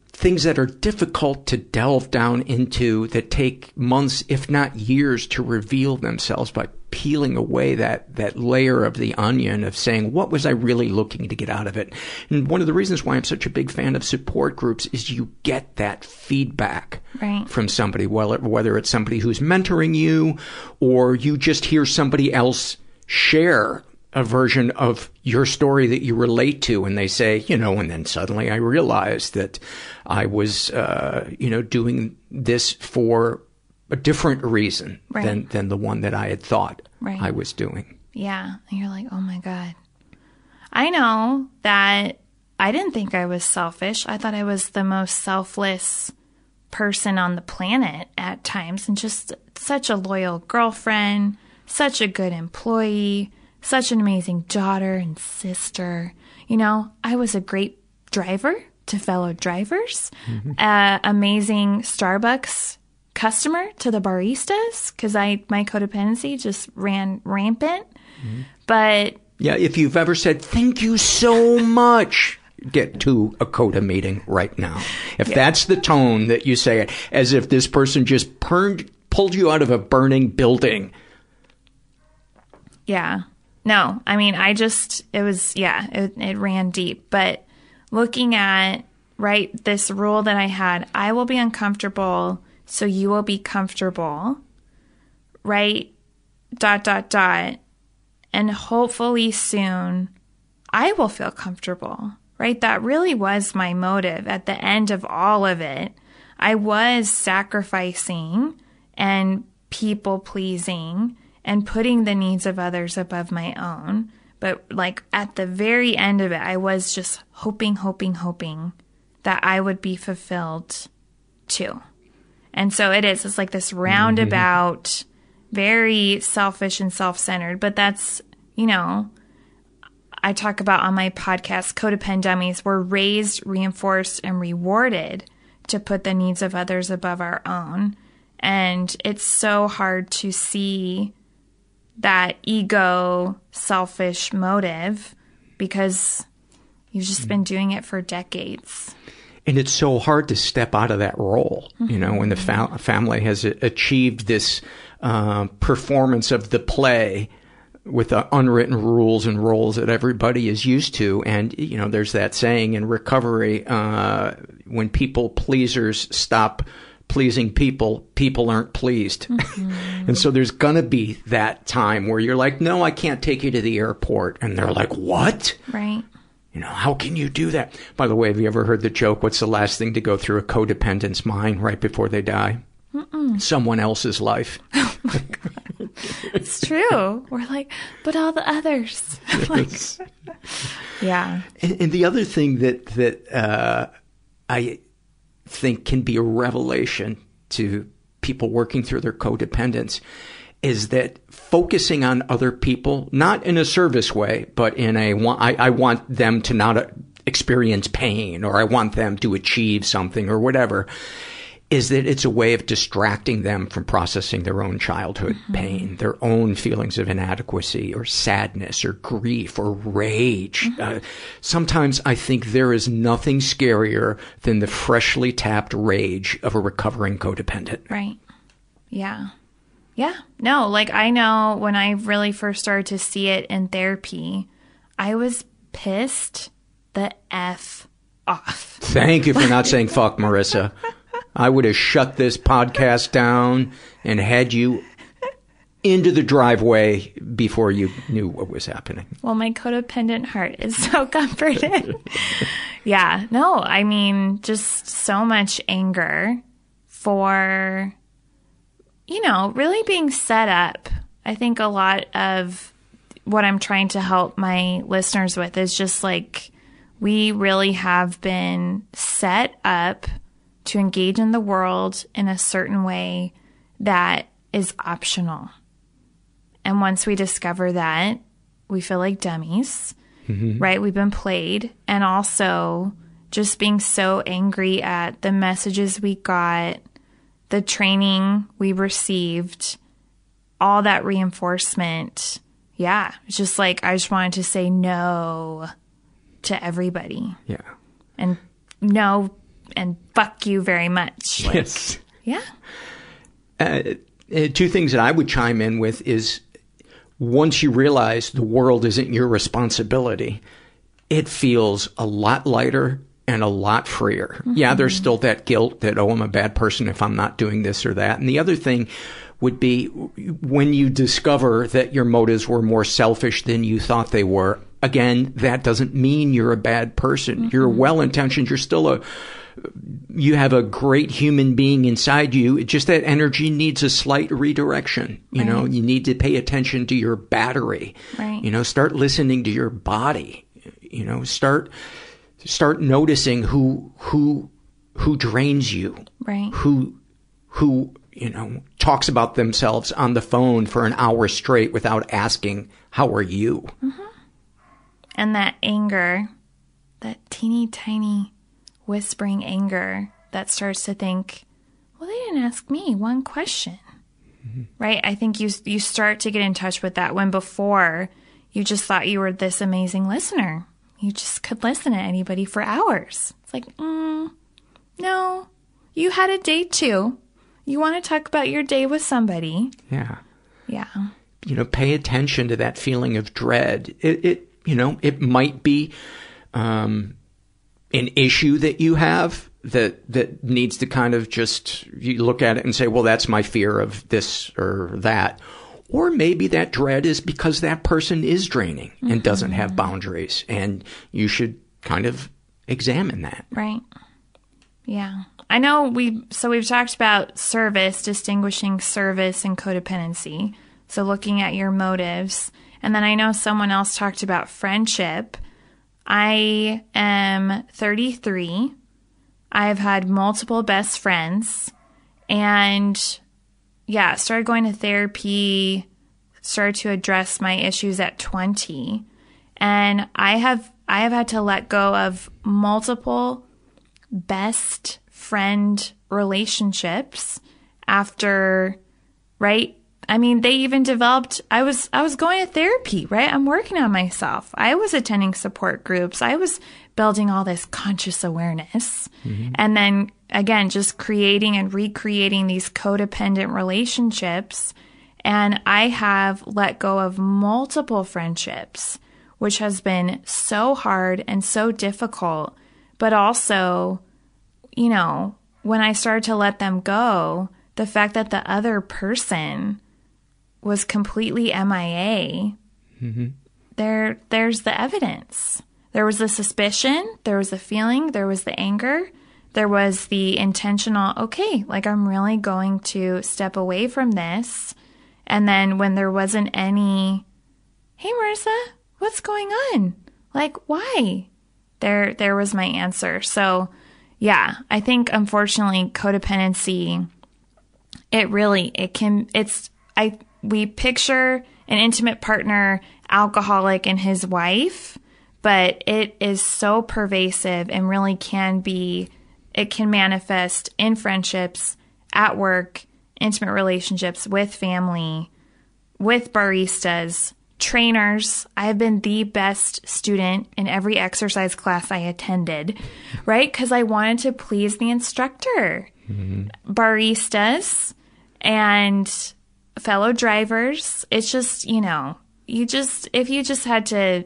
things that are difficult to delve down into that take months, if not years, to reveal themselves by peeling away that, that layer of the onion of saying, what was I really looking to get out of it? And one of the reasons why I'm such a big fan of support groups is you get that feedback Right. from somebody, whether it's somebody who's mentoring you or you just hear somebody else share a version of your story that you relate to and they say, you know, and then suddenly I realized that I was, uh, you know, doing this for a different reason Right. than, than the one that I had thought Right. I was doing. Yeah. And you're like, oh my God. I know that I didn't think I was selfish. I thought I was the most selfless person on the planet at times and just such a loyal girlfriend, such a good employee, such an amazing daughter and sister. You know, I was a great driver to fellow drivers, uh, amazing Starbucks customer to the baristas because I my codependency just ran rampant. But Yeah, if you've ever said, thank you so much, get to a CODA meeting right now. If that's the tone that you say it, as if this person just pulled you out of a burning building. Yeah. No, I mean, I just, it was, yeah, it, it ran deep. But looking at, right, this rule that I had, I will be uncomfortable, so you will be comfortable, right? Dot, dot, dot. And hopefully soon I will feel comfortable, right? That really was my motive at the end of all of it. I was sacrificing and people pleasing and putting the needs of others above my own. But like at the very end of it, I was just hoping, hoping, hoping that I would be fulfilled too. And so it is. It's like this mm-hmm. roundabout, very selfish and self centered. But that's, you know, I talk about on my podcast, Codependent Dummies, we're raised, reinforced, and rewarded to put the needs of others above our own. And it's so hard to see that ego, selfish motive because you've just mm-hmm. been doing it for decades. And it's so hard to step out of that role, you know, when the fa- family has achieved this uh, performance of the play with the unwritten rules and roles that everybody is used to. And, you know, there's that saying in recovery, uh, when people pleasers stop pleasing people, people aren't pleased. and so there's gonna be that time where you're like, no, I can't take you to the airport. And they're like, what? Right. You know, how can you do that? By the way, have you ever heard the joke, what's the last thing to go through a codependent's mind right before they die? Mm-mm. Someone else's life. [laughs] It's true. We're like, but all the others. [laughs] like, yeah. And, and the other thing that that uh, I think can be a revelation to people working through their codependence is that focusing on other people, not in a service way, but in a I, I want them to not uh, experience pain or I want them to achieve something or whatever, is that it's a way of distracting them from processing their own childhood pain, their own feelings of inadequacy or sadness or grief or rage. Uh, sometimes I think there is nothing scarier than the freshly tapped rage of a recovering codependent. Right. Yeah. Yeah. No, like I know when I really first started to see it in therapy, I was pissed the F off. Thank you for not saying fuck, Marissa. I would have shut this podcast down and had you into the driveway before you knew what was happening. Well, my codependent heart is so [laughs] comforted. yeah, no, I mean, just so much anger for, you know, really being set up. I think a lot of what I'm trying to help my listeners with is just like we really have been set up to engage in the world in a certain way that is optional. And once we discover that, we feel like dummies, mm-hmm. right? We've been played. And also just being so angry at the messages we got, the training we received, all that reinforcement. Yeah. It's just like, I just wanted to say no to everybody. Yeah. And no, and fuck you very much. Like, yes. [laughs] Yeah. Uh, uh, two things that I would chime in with is once you realize the world isn't your responsibility, it feels a lot lighter and a lot freer. Mm-hmm. Yeah, there's still that guilt that, oh, I'm a bad person if I'm not doing this or that. And the other thing would be when you discover that your motives were more selfish than you thought they were. Again, that doesn't mean you're a bad person. Mm-hmm. You're well intentioned. You're still a, you have a great human being inside you. It's just that energy needs a slight redirection. You right. know, you need to pay attention to your battery. Right. You know, start listening to your body. You know, start start noticing who who who drains you. Right. Who who you know talks about themselves on the phone for an hour straight without asking how are you. Mm-hmm. And that anger, that teeny tiny whispering anger that starts to think, well, they didn't ask me one question. Mm-hmm. Right? I think you you start to get in touch with that when before you just thought you were this amazing listener. You just could listen to anybody for hours. It's like, mm, no, you had a day too. You want to talk about your day with somebody. Yeah. Yeah. You know, pay attention to that feeling of dread. It, it you know, it might be um, an issue that you have that that needs to kind of just you look at it and say, well, that's my fear of this or that. Or maybe that dread is because that person is draining mm-hmm. and doesn't have boundaries, and you should kind of examine that. Right. Yeah. I know we so we've talked about service, distinguishing service and codependency. So looking at your motives. And then I know someone else talked about friendship I am 33. I've had multiple best friends and yeah, started going to therapy, started to address my issues at 20. And I have I have had to let go of multiple best friend relationships after right I mean, they even developed, I was, I was going to therapy, right? I'm working on myself. I was attending support groups. I was building all this conscious awareness. Mm-hmm. And then again, just creating and recreating these codependent relationships. And I have let go of multiple friendships, which has been so hard and so difficult. But also, you know, when I started to let them go, the fact that the other person was completely MIA, mm-hmm. there there's the evidence. There was the suspicion, there was the feeling, there was the anger, there was the intentional, okay, like I'm really going to step away from this. And then when there wasn't any, hey Marissa, what's going on? Like why? There there was my answer. So yeah, I think unfortunately codependency it really it can it's I we picture an intimate partner, alcoholic, and his wife, but it is so pervasive and really can be, it can manifest in friendships, at work, intimate relationships with family, with baristas, trainers. I have been the best student in every exercise class I attended, right? Because I wanted to please the instructor. Mm-hmm. Baristas and fellow drivers. It's just, you know, you just, if you just had to,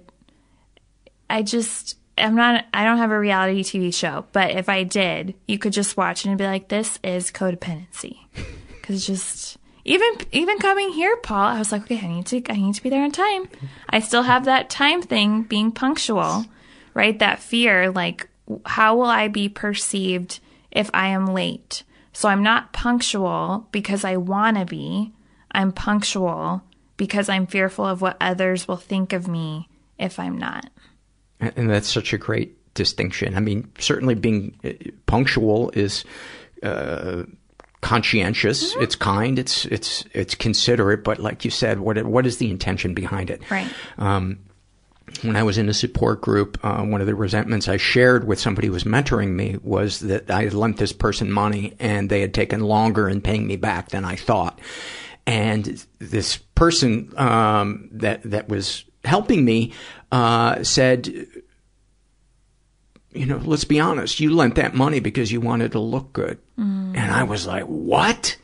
I just, I'm not, I don't have a reality TV show, but if I did, you could just watch it and be like, this is codependency. [laughs] Cause just, even even coming here, Paul, I was like, okay, I need to I need to be there on time. I still have that time thing, being punctual, right? That fear, like, how will I be perceived if I am late? So I'm not punctual because I want to be. I'm punctual because I'm fearful of what others will think of me if I'm not. And that's such a great distinction. I mean, certainly being uh, punctual is uh, conscientious. Mm-hmm. It's kind. It's it's it's considerate. But like you said, what what is the intention behind it? Right. Um, when I was in a support group, uh, one of the resentments I shared with somebody who was mentoring me was that I had lent this person money and they had taken longer in paying me back than I thought. And this person um, that that was helping me uh, said, you know, let's be honest, you lent that money because you wanted to look good. Mm. And I was like, what?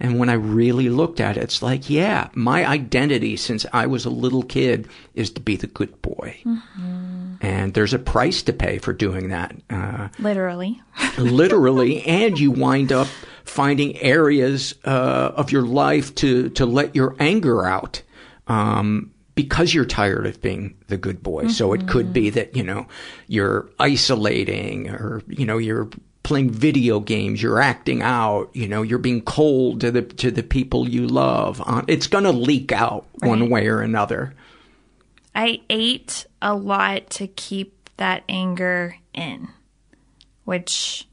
And when I really looked at it, it's like, yeah, my identity since I was a little kid is to be the good boy. Mm-hmm. And there's a price to pay for doing that. Uh, literally. [laughs] literally. And you wind up finding areas uh, of your life to, to let your anger out. Um, because you're tired of being the good boy. Mm-hmm. So it could be that, you know, you're isolating or, you know, you're playing video games, you're acting out, you know, you're being cold to the, to the people you love. Uh, it's going to leak out right. one way or another. I ate a lot to keep that anger in, which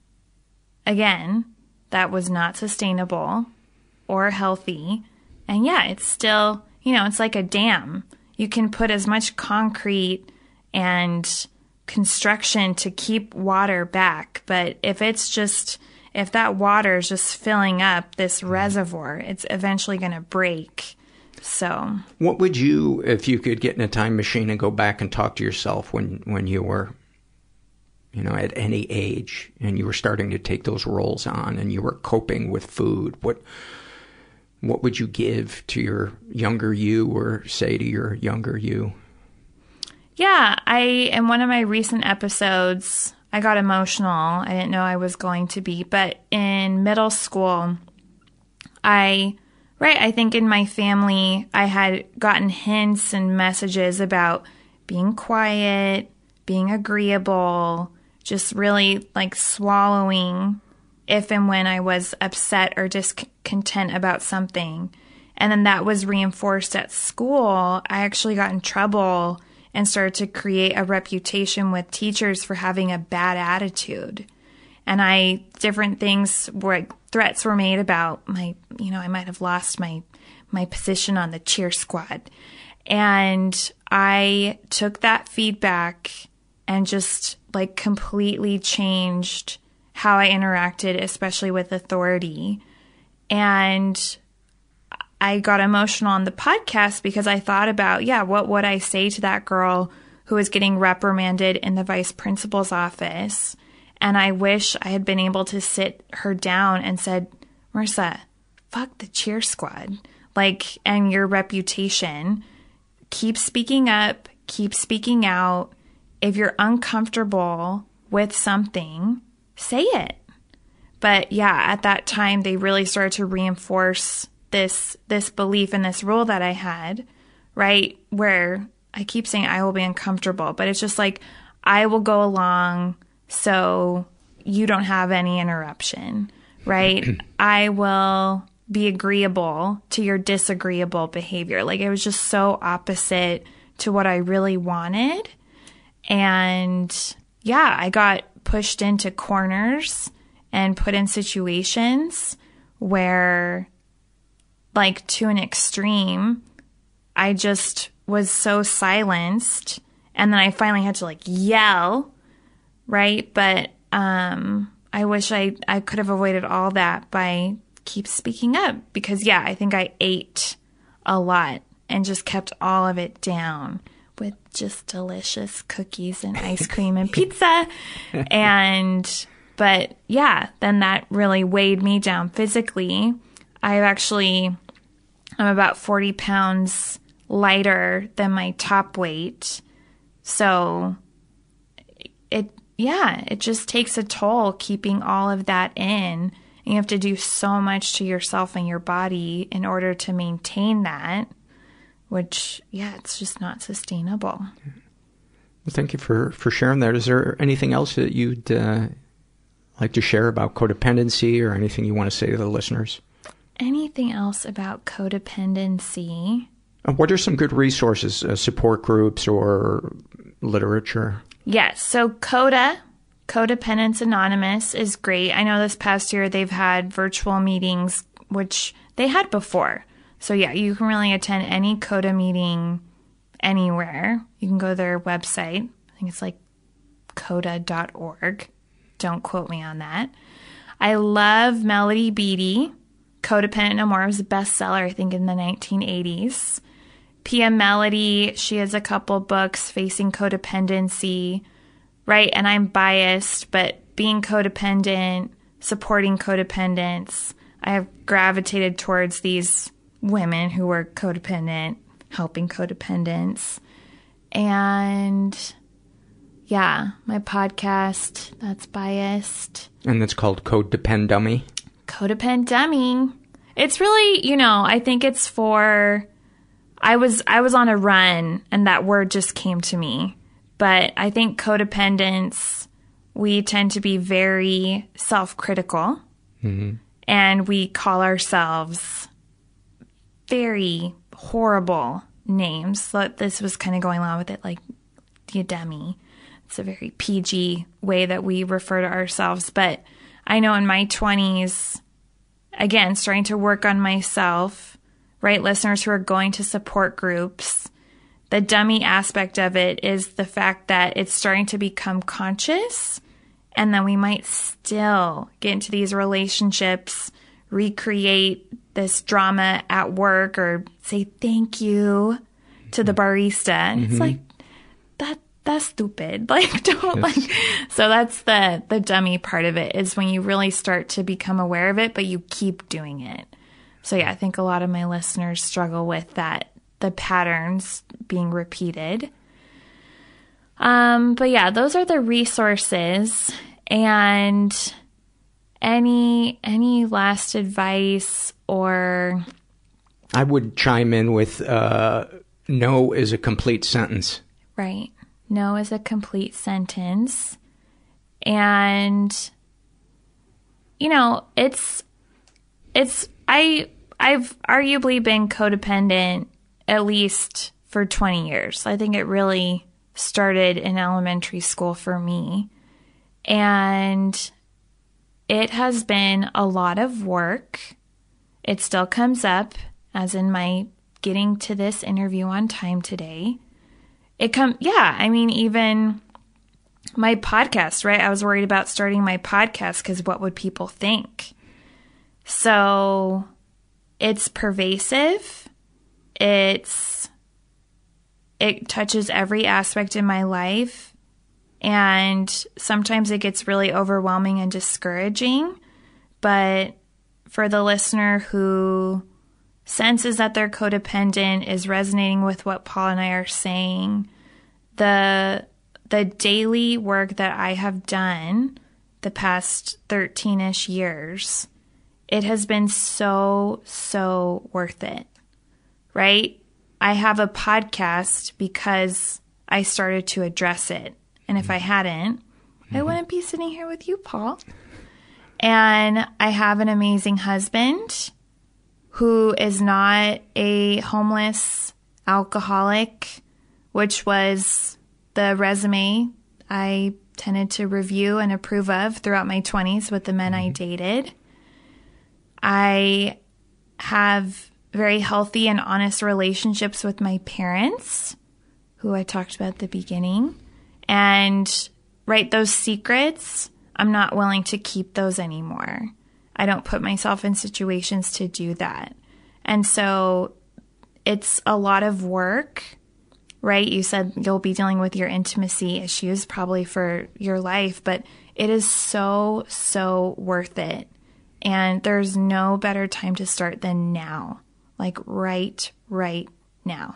again, that was not sustainable or healthy. And yeah, it's still, you know, it's like a dam. You can put as much concrete and construction to keep water back, but if it's just if that water is just filling up this mm-hmm. reservoir, it's eventually going to break. So, what would you, if you could get in a time machine and go back and talk to yourself when when you were, you know, at any age, and you were starting to take those roles on, and you were coping with food? What what would you give to your younger you or say to your younger you? Yeah, I in one of my recent episodes, I got emotional. I didn't know I was going to be, but in middle school, I right, I think in my family, I had gotten hints and messages about being quiet, being agreeable, just really like swallowing if and when I was upset or discontent about something. And then that was reinforced at school. I actually got in trouble and started to create a reputation with teachers for having a bad attitude. And I, different things were threats were made about my, you know, I might have lost my, my position on the cheer squad. And I took that feedback and just like completely changed how I interacted, especially with authority. And I got emotional on the podcast because I thought about, yeah, what would I say to that girl who was getting reprimanded in the vice principal's office? And I wish I had been able to sit her down and said, Marissa, fuck the cheer squad. Like, and your reputation. Keep speaking up, keep speaking out. If you're uncomfortable with something, say it. But yeah, at that time they really started to reinforce this this belief and this rule that I had, right? Where I keep saying I will be uncomfortable, but it's just like I will go along so you don't have any interruption, right? [clears throat] I will be agreeable to your disagreeable behavior. Like it was just so opposite to what I really wanted. And yeah, I got pushed into corners and put in situations where, like, to an extreme, I just was so silenced. And then I finally had to, like, yell, right? But, um, I wish I, I could have avoided all that by keep speaking up because yeah, I think I ate a lot and just kept all of it down with just delicious cookies and [laughs] ice cream and pizza. [laughs] and, but yeah, then that really weighed me down physically. I've actually, I'm about 40 pounds lighter than my top weight. So it, yeah, it just takes a toll keeping all of that in you have to do so much to yourself and your body in order to maintain that, which, yeah, it's just not sustainable. Well, thank you for, for sharing that. Is there anything else that you'd uh, like to share about codependency or anything you want to say to the listeners? Anything else about codependency? Uh, what are some good resources, uh, support groups or literature? Yes. So CODA, Codependence Anonymous, is great. I know this past year they've had virtual meetings, which they had before. So yeah, you can really attend any CODA meeting anywhere. You can go to their website. I think it's like coda.org. Don't quote me on that. I love Melody Beattie. Codependent No More was a bestseller, I think, in the 1980s. Pia Mellody, she has a couple books facing codependency, right? And I'm biased, but being codependent, supporting codependence, I have gravitated towards these women who were codependent, helping codependents. And yeah, my podcast, that's biased. And that's called Codependummy. Codependent Dummy. It's really, you know, I think it's for I was I was on a run and that word just came to me. But I think codependence we tend to be very self-critical. Mm-hmm. And we call ourselves very horrible names. So this was kind of going along with it like dummy. It's a very PG way that we refer to ourselves, but I know in my 20s again starting to work on myself right? Listeners who are going to support groups. The dummy aspect of it is the fact that it's starting to become conscious and then we might still get into these relationships, recreate this drama at work or say thank you to the barista. And mm-hmm. it's like, that, that's stupid. [laughs] Like, don't yes. like, so that's the, the dummy part of it is when you really start to become aware of it, but you keep doing it. So yeah, I think a lot of my listeners struggle with that, the patterns being repeated. Um, but yeah, those are the resources and any any last advice or I would chime in with uh, no is a complete sentence. Right. No is a complete sentence. And you know, it's it's I I've arguably been codependent at least for 20 years. I think it really started in elementary school for me. And it has been a lot of work. It still comes up as in my getting to this interview on time today. It come yeah, I mean even my podcast, right? I was worried about starting my podcast cuz what would people think? So it's pervasive. It's it touches every aspect in my life and sometimes it gets really overwhelming and discouraging. But for the listener who senses that they're codependent is resonating with what Paul and I are saying, the the daily work that I have done the past 13ish years it has been so, so worth it, right? I have a podcast because I started to address it. And if I hadn't, mm-hmm. I wouldn't be sitting here with you, Paul. And I have an amazing husband who is not a homeless alcoholic, which was the resume I tended to review and approve of throughout my 20s with the men I mm-hmm. dated. I have very healthy and honest relationships with my parents, who I talked about at the beginning. And right, those secrets, I'm not willing to keep those anymore. I don't put myself in situations to do that. And so it's a lot of work, right? You said you'll be dealing with your intimacy issues probably for your life, but it is so, so worth it. And there's no better time to start than now. Like right, right now.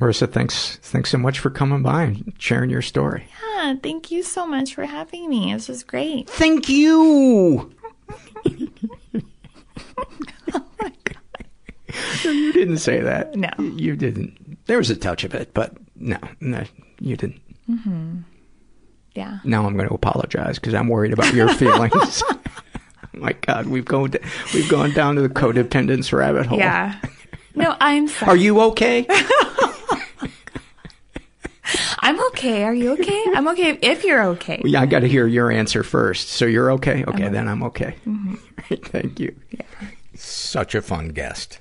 Marissa, thanks thanks so much for coming by and sharing your story. Yeah, thank you so much for having me. This was great. Thank you. [laughs] Oh no, [laughs] you didn't say that. No. You didn't. There was a touch of it, but no, no, you didn't. Mm-hmm. Yeah. Now I'm going to apologize because I'm worried about your [laughs] feelings. oh my God, we've gone to, we've gone down to the codependence rabbit hole. Yeah. No, I'm sorry. Are you okay? [laughs] I'm okay. Are you okay? I'm okay if you're okay. Yeah, I got to hear your answer first. So you're okay? Okay, then I'm okay. Mm-hmm. [laughs] Thank you. Such a fun guest.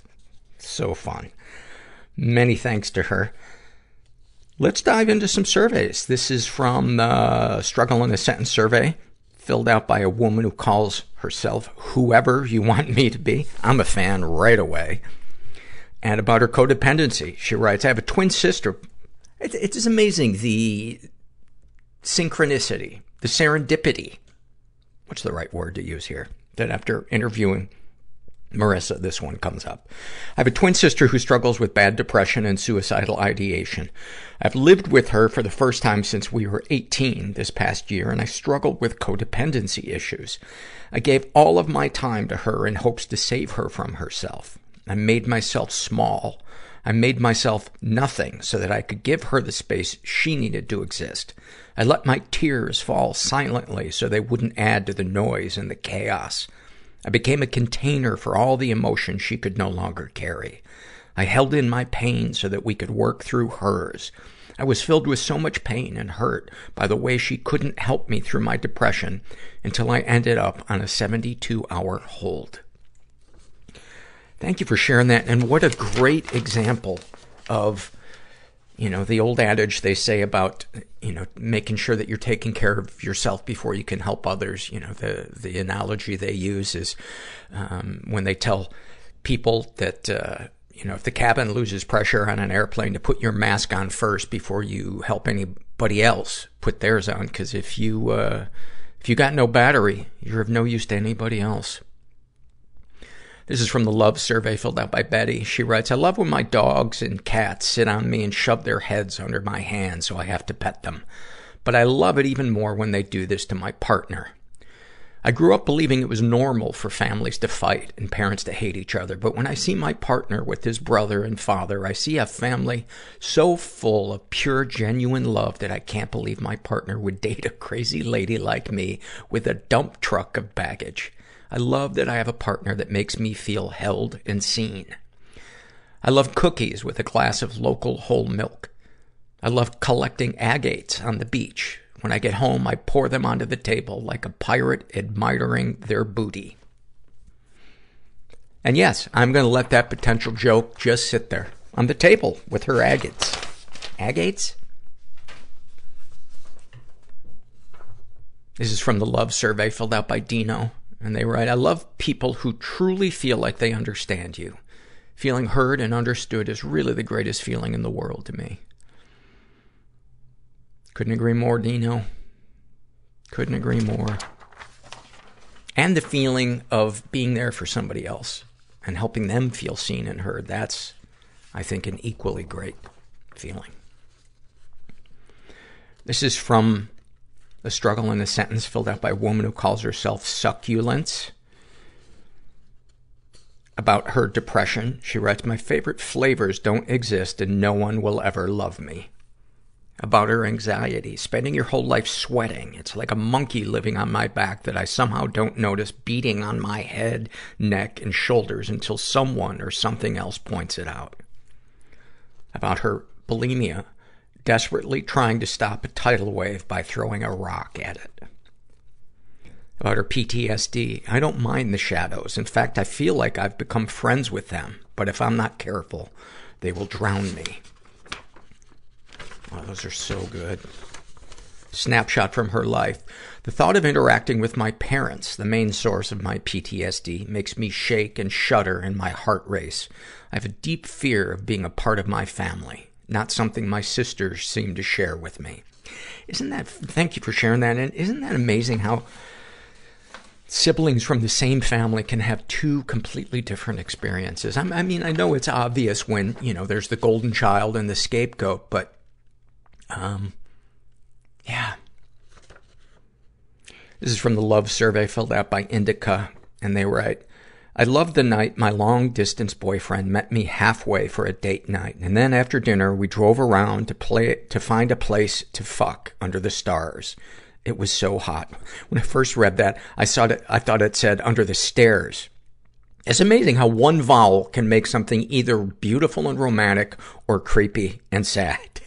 So fun. Many thanks to her. Let's dive into some surveys. This is from the Struggle in a Sentence survey, filled out by a woman who calls herself whoever you want me to be. I'm a fan right away. And about her codependency, she writes, I have a twin sister. It, it is amazing the synchronicity, the serendipity. What's the right word to use here? That after interviewing Marissa, this one comes up. I have a twin sister who struggles with bad depression and suicidal ideation. I've lived with her for the first time since we were 18 this past year, and I struggled with codependency issues. I gave all of my time to her in hopes to save her from herself. I made myself small. I made myself nothing so that I could give her the space she needed to exist. I let my tears fall silently so they wouldn't add to the noise and the chaos. I became a container for all the emotion she could no longer carry. I held in my pain so that we could work through hers. I was filled with so much pain and hurt by the way she couldn't help me through my depression until I ended up on a 72 hour hold. Thank you for sharing that. And what a great example of, you know, the old adage they say about, you know, making sure that you're taking care of yourself before you can help others. You know, the, the analogy they use is, um, when they tell people that, uh, you know, if the cabin loses pressure on an airplane to put your mask on first before you help anybody else put theirs on. Cause if you, uh, if you got no battery, you're of no use to anybody else. This is from the love survey filled out by Betty. She writes, I love when my dogs and cats sit on me and shove their heads under my hand so I have to pet them. But I love it even more when they do this to my partner. I grew up believing it was normal for families to fight and parents to hate each other. But when I see my partner with his brother and father, I see a family so full of pure, genuine love that I can't believe my partner would date a crazy lady like me with a dump truck of baggage. I love that I have a partner that makes me feel held and seen. I love cookies with a glass of local whole milk. I love collecting agates on the beach. When I get home, I pour them onto the table like a pirate admiring their booty. And yes, I'm going to let that potential joke just sit there on the table with her agates. Agates? This is from the love survey filled out by Dino. And they write, I love people who truly feel like they understand you. Feeling heard and understood is really the greatest feeling in the world to me. Couldn't agree more, Dino. Couldn't agree more. And the feeling of being there for somebody else and helping them feel seen and heard. That's, I think, an equally great feeling. This is from a struggle in a sentence filled out by a woman who calls herself Succulents. About her depression, she writes, My favorite flavors don't exist and no one will ever love me. About her anxiety, spending your whole life sweating. It's like a monkey living on my back that I somehow don't notice beating on my head, neck, and shoulders until someone or something else points it out. About her bulimia, desperately trying to stop a tidal wave by throwing a rock at it. About her PTSD, I don't mind the shadows. In fact, I feel like I've become friends with them. But if I'm not careful, they will drown me. Oh, those are so good. Snapshot from her life. The thought of interacting with my parents, the main source of my PTSD, makes me shake and shudder and my heart race. I have a deep fear of being a part of my family not something my sisters seem to share with me. Isn't that, thank you for sharing that. And isn't that amazing how siblings from the same family can have two completely different experiences? I, I mean, I know it's obvious when, you know, there's the golden child and the scapegoat, but, um, yeah. This is from the love survey filled out by Indica, and they write, I loved the night my long distance boyfriend met me halfway for a date night. And then after dinner, we drove around to play, to find a place to fuck under the stars. It was so hot. [laughs] When I first read that, I saw I thought it said under the stairs. It's amazing how one vowel can make something either beautiful and romantic or creepy and sad.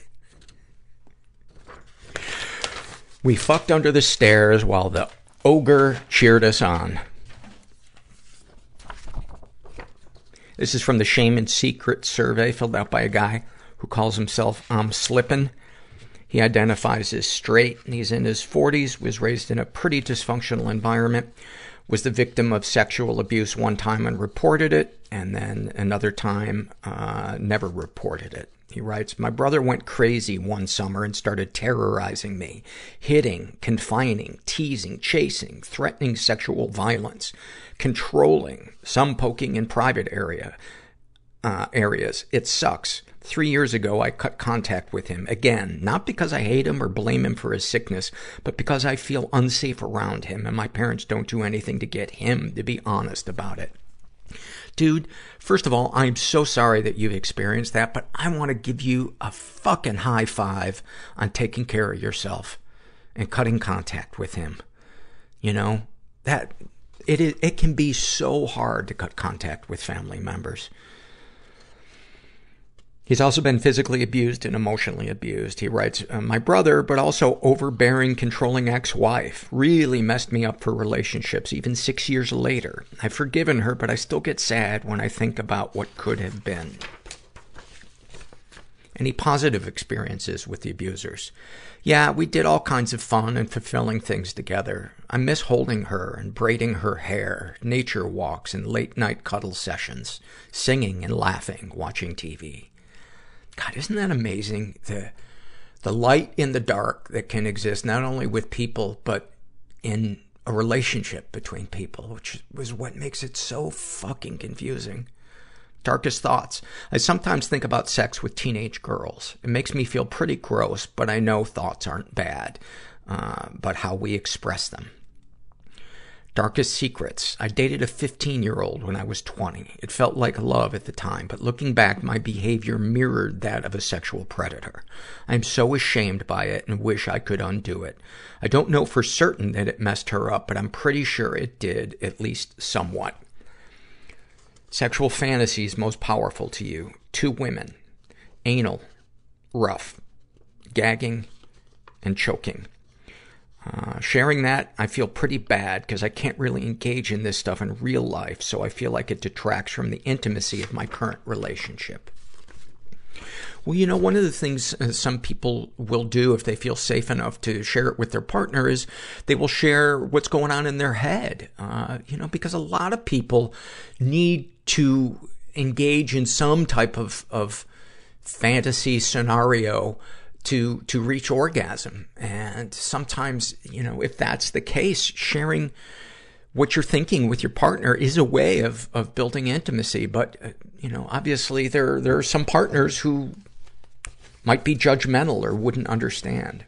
We fucked under the stairs while the ogre cheered us on. This is from the Shame and Secret survey filled out by a guy who calls himself I'm Slippin'. He identifies as straight he's in his 40s, was raised in a pretty dysfunctional environment, was the victim of sexual abuse one time and reported it, and then another time, uh, never reported it. He writes, My brother went crazy one summer and started terrorizing me, hitting, confining, teasing, chasing, threatening sexual violence, controlling, some poking in private area, uh, areas. It sucks. Three years ago, I cut contact with him again, not because I hate him or blame him for his sickness, but because I feel unsafe around him and my parents don't do anything to get him to be honest about it. Dude, first of all, I'm so sorry that you've experienced that, but I want to give you a fucking high five on taking care of yourself and cutting contact with him. You know, that, it, is, it can be so hard to cut contact with family members. He's also been physically abused and emotionally abused. He writes, uh, my brother, but also overbearing, controlling ex-wife, really messed me up for relationships, even six years later. I've forgiven her, but I still get sad when I think about what could have been. Any positive experiences with the abusers? Yeah, we did all kinds of fun and fulfilling things together. I miss holding her and braiding her hair, nature walks and late night cuddle sessions, singing and laughing, watching TV. God, isn't that amazing? The, the light in the dark that can exist not only with people, but in a relationship between people, which was what makes it so fucking confusing. Darkest thoughts. I sometimes think about sex with teenage girls. It makes me feel pretty gross, but I know thoughts aren't bad, uh, but how we express them. Darkest secrets. I dated a 15 year old when I was 20. It felt like love at the time, but looking back, my behavior mirrored that of a sexual predator. I'm so ashamed by it and wish I could undo it. I don't know for certain that it messed her up, but I'm pretty sure it did, at least somewhat. Sexual fantasies most powerful to you. Two women. Anal. Rough. Gagging. And choking. Uh, sharing that, I feel pretty bad because I can't really engage in this stuff in real life, so I feel like it detracts from the intimacy of my current relationship. Well, you know, one of the things uh, some people will do if they feel safe enough to share it with their partner is they will share what's going on in their head. Uh, you know, because a lot of people need to engage in some type of, of fantasy scenario to, to reach orgasm. And sometimes, you know, if that's the case, sharing what you're thinking with your partner is a way of, of building intimacy. But, uh, you know, obviously there, there are some partners who might be judgmental or wouldn't understand.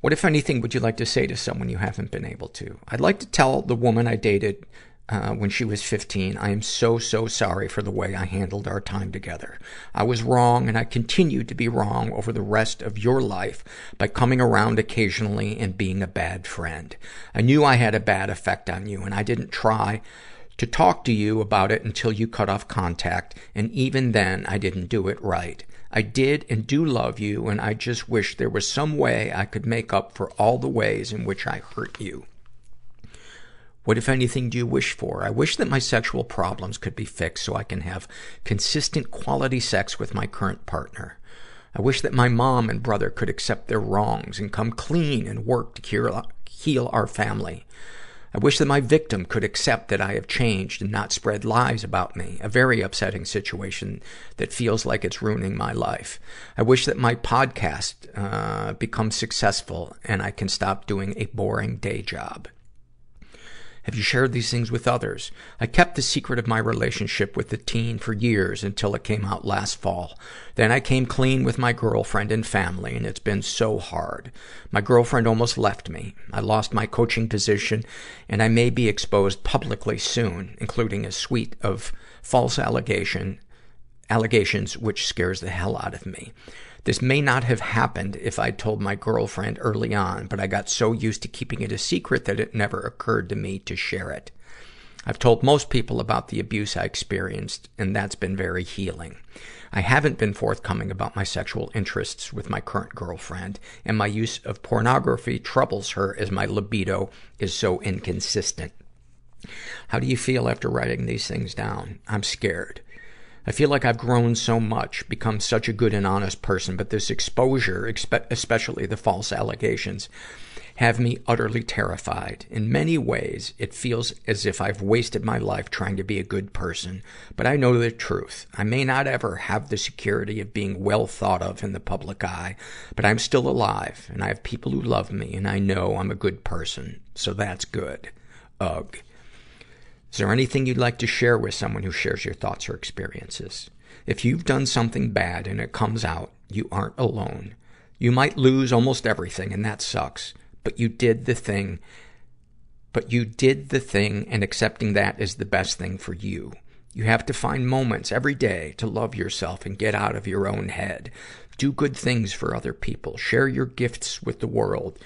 What, if anything, would you like to say to someone you haven't been able to? I'd like to tell the woman I dated uh, when she was 15, I am so, so sorry for the way I handled our time together. I was wrong and I continue to be wrong over the rest of your life by coming around occasionally and being a bad friend. I knew I had a bad effect on you and I didn't try to talk to you about it until you cut off contact, and even then I didn't do it right. I did and do love you, and I just wish there was some way I could make up for all the ways in which I hurt you. What, if anything, do you wish for? I wish that my sexual problems could be fixed so I can have consistent quality sex with my current partner. I wish that my mom and brother could accept their wrongs and come clean and work to cure, heal our family. I wish that my victim could accept that I have changed and not spread lies about me, a very upsetting situation that feels like it's ruining my life. I wish that my podcast uh, becomes successful and I can stop doing a boring day job. Have you shared these things with others? I kept the secret of my relationship with the teen for years until it came out last fall. Then I came clean with my girlfriend and family, and it's been so hard. My girlfriend almost left me. I lost my coaching position, and I may be exposed publicly soon, including a suite of false allegation, allegations which scares the hell out of me. This may not have happened if I told my girlfriend early on, but I got so used to keeping it a secret that it never occurred to me to share it. I've told most people about the abuse I experienced, and that's been very healing. I haven't been forthcoming about my sexual interests with my current girlfriend, and my use of pornography troubles her as my libido is so inconsistent. How do you feel after writing these things down? I'm scared. I feel like I've grown so much, become such a good and honest person, but this exposure, especially the false allegations, have me utterly terrified. In many ways, it feels as if I've wasted my life trying to be a good person, but I know the truth. I may not ever have the security of being well thought of in the public eye, but I'm still alive, and I have people who love me, and I know I'm a good person, so that's good. Ugh. Is there anything you'd like to share with someone who shares your thoughts or experiences? If you've done something bad and it comes out, you aren't alone. You might lose almost everything, and that sucks. But you did the thing. But you did the thing, and accepting that is the best thing for you. You have to find moments every day to love yourself and get out of your own head. Do good things for other people. Share your gifts with the world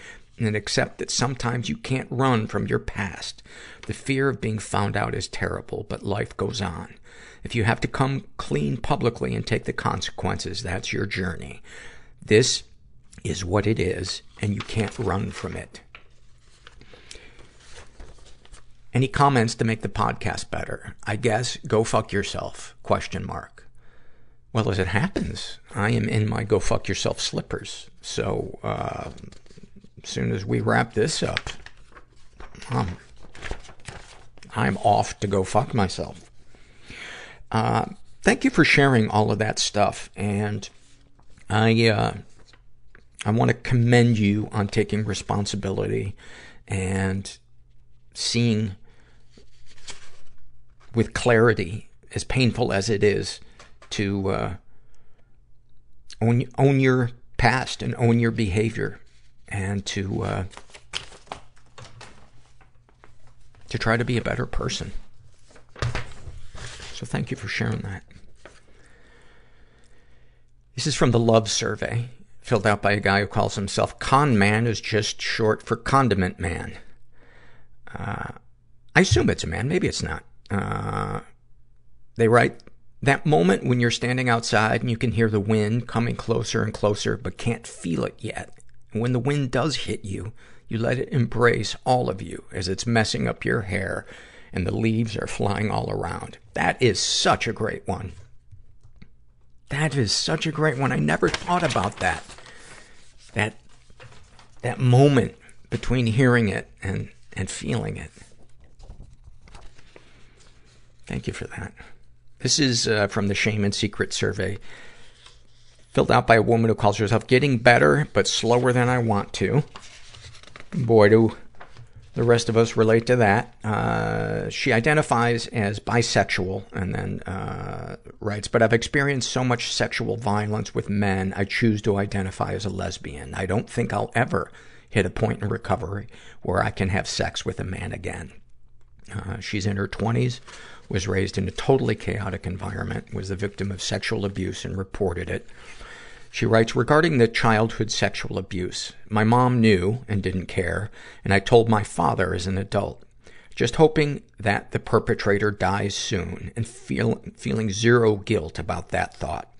and accept that sometimes you can't run from your past. The fear of being found out is terrible, but life goes on. If you have to come clean publicly and take the consequences, that's your journey. This is what it is, and you can't run from it. Any comments to make the podcast better? I guess go fuck yourself, question mark. Well, as it happens, I am in my go fuck yourself slippers. So, uh, as soon as we wrap this up, um, I'm off to go fuck myself. Uh, thank you for sharing all of that stuff. And I, uh, I want to commend you on taking responsibility and seeing with clarity, as painful as it is, to uh, own, own your past and own your behavior and to, uh, to try to be a better person. So thank you for sharing that. This is from the Love Survey, filled out by a guy who calls himself Con Man is just short for Condiment Man. Uh, I assume it's a man. Maybe it's not. Uh, they write, that moment when you're standing outside and you can hear the wind coming closer and closer, but can't feel it yet. And when the wind does hit you, you let it embrace all of you as it's messing up your hair and the leaves are flying all around. That is such a great one. That is such a great one. I never thought about that. That, that moment between hearing it and, and feeling it. Thank you for that. This is uh, from the Shame and Secret survey filled out by a woman who calls herself getting better, but slower than I want to. Boy, do the rest of us relate to that. Uh, she identifies as bisexual and then uh, writes, but I've experienced so much sexual violence with men, I choose to identify as a lesbian. I don't think I'll ever hit a point in recovery where I can have sex with a man again. Uh, she's in her 20s, was raised in a totally chaotic environment, was the victim of sexual abuse and reported it. She writes, regarding the childhood sexual abuse, my mom knew and didn't care, and I told my father as an adult. Just hoping that the perpetrator dies soon and feel, feeling zero guilt about that thought.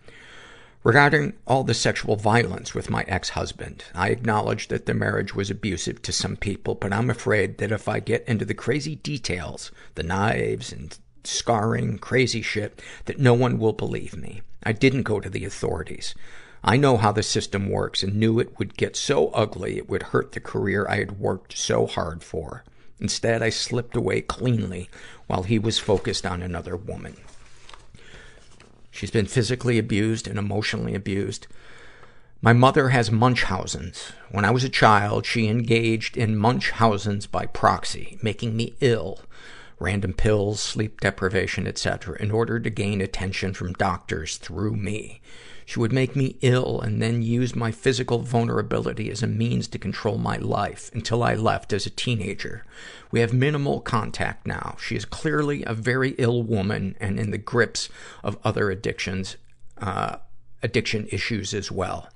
Regarding all the sexual violence with my ex-husband, I acknowledge that the marriage was abusive to some people, but I'm afraid that if I get into the crazy details, the knives and scarring, crazy shit, that no one will believe me. I didn't go to the authorities. I know how the system works and knew it would get so ugly it would hurt the career I had worked so hard for. Instead, I slipped away cleanly while he was focused on another woman. She's been physically abused and emotionally abused. My mother has Munchausen's. When I was a child, she engaged in Munchausen's by proxy, making me ill. Random pills, sleep deprivation, etc., in order to gain attention from doctors through me. She would make me ill and then use my physical vulnerability as a means to control my life until I left as a teenager. We have minimal contact now. She is clearly a very ill woman and in the grips of other addictions, uh, addiction issues as well.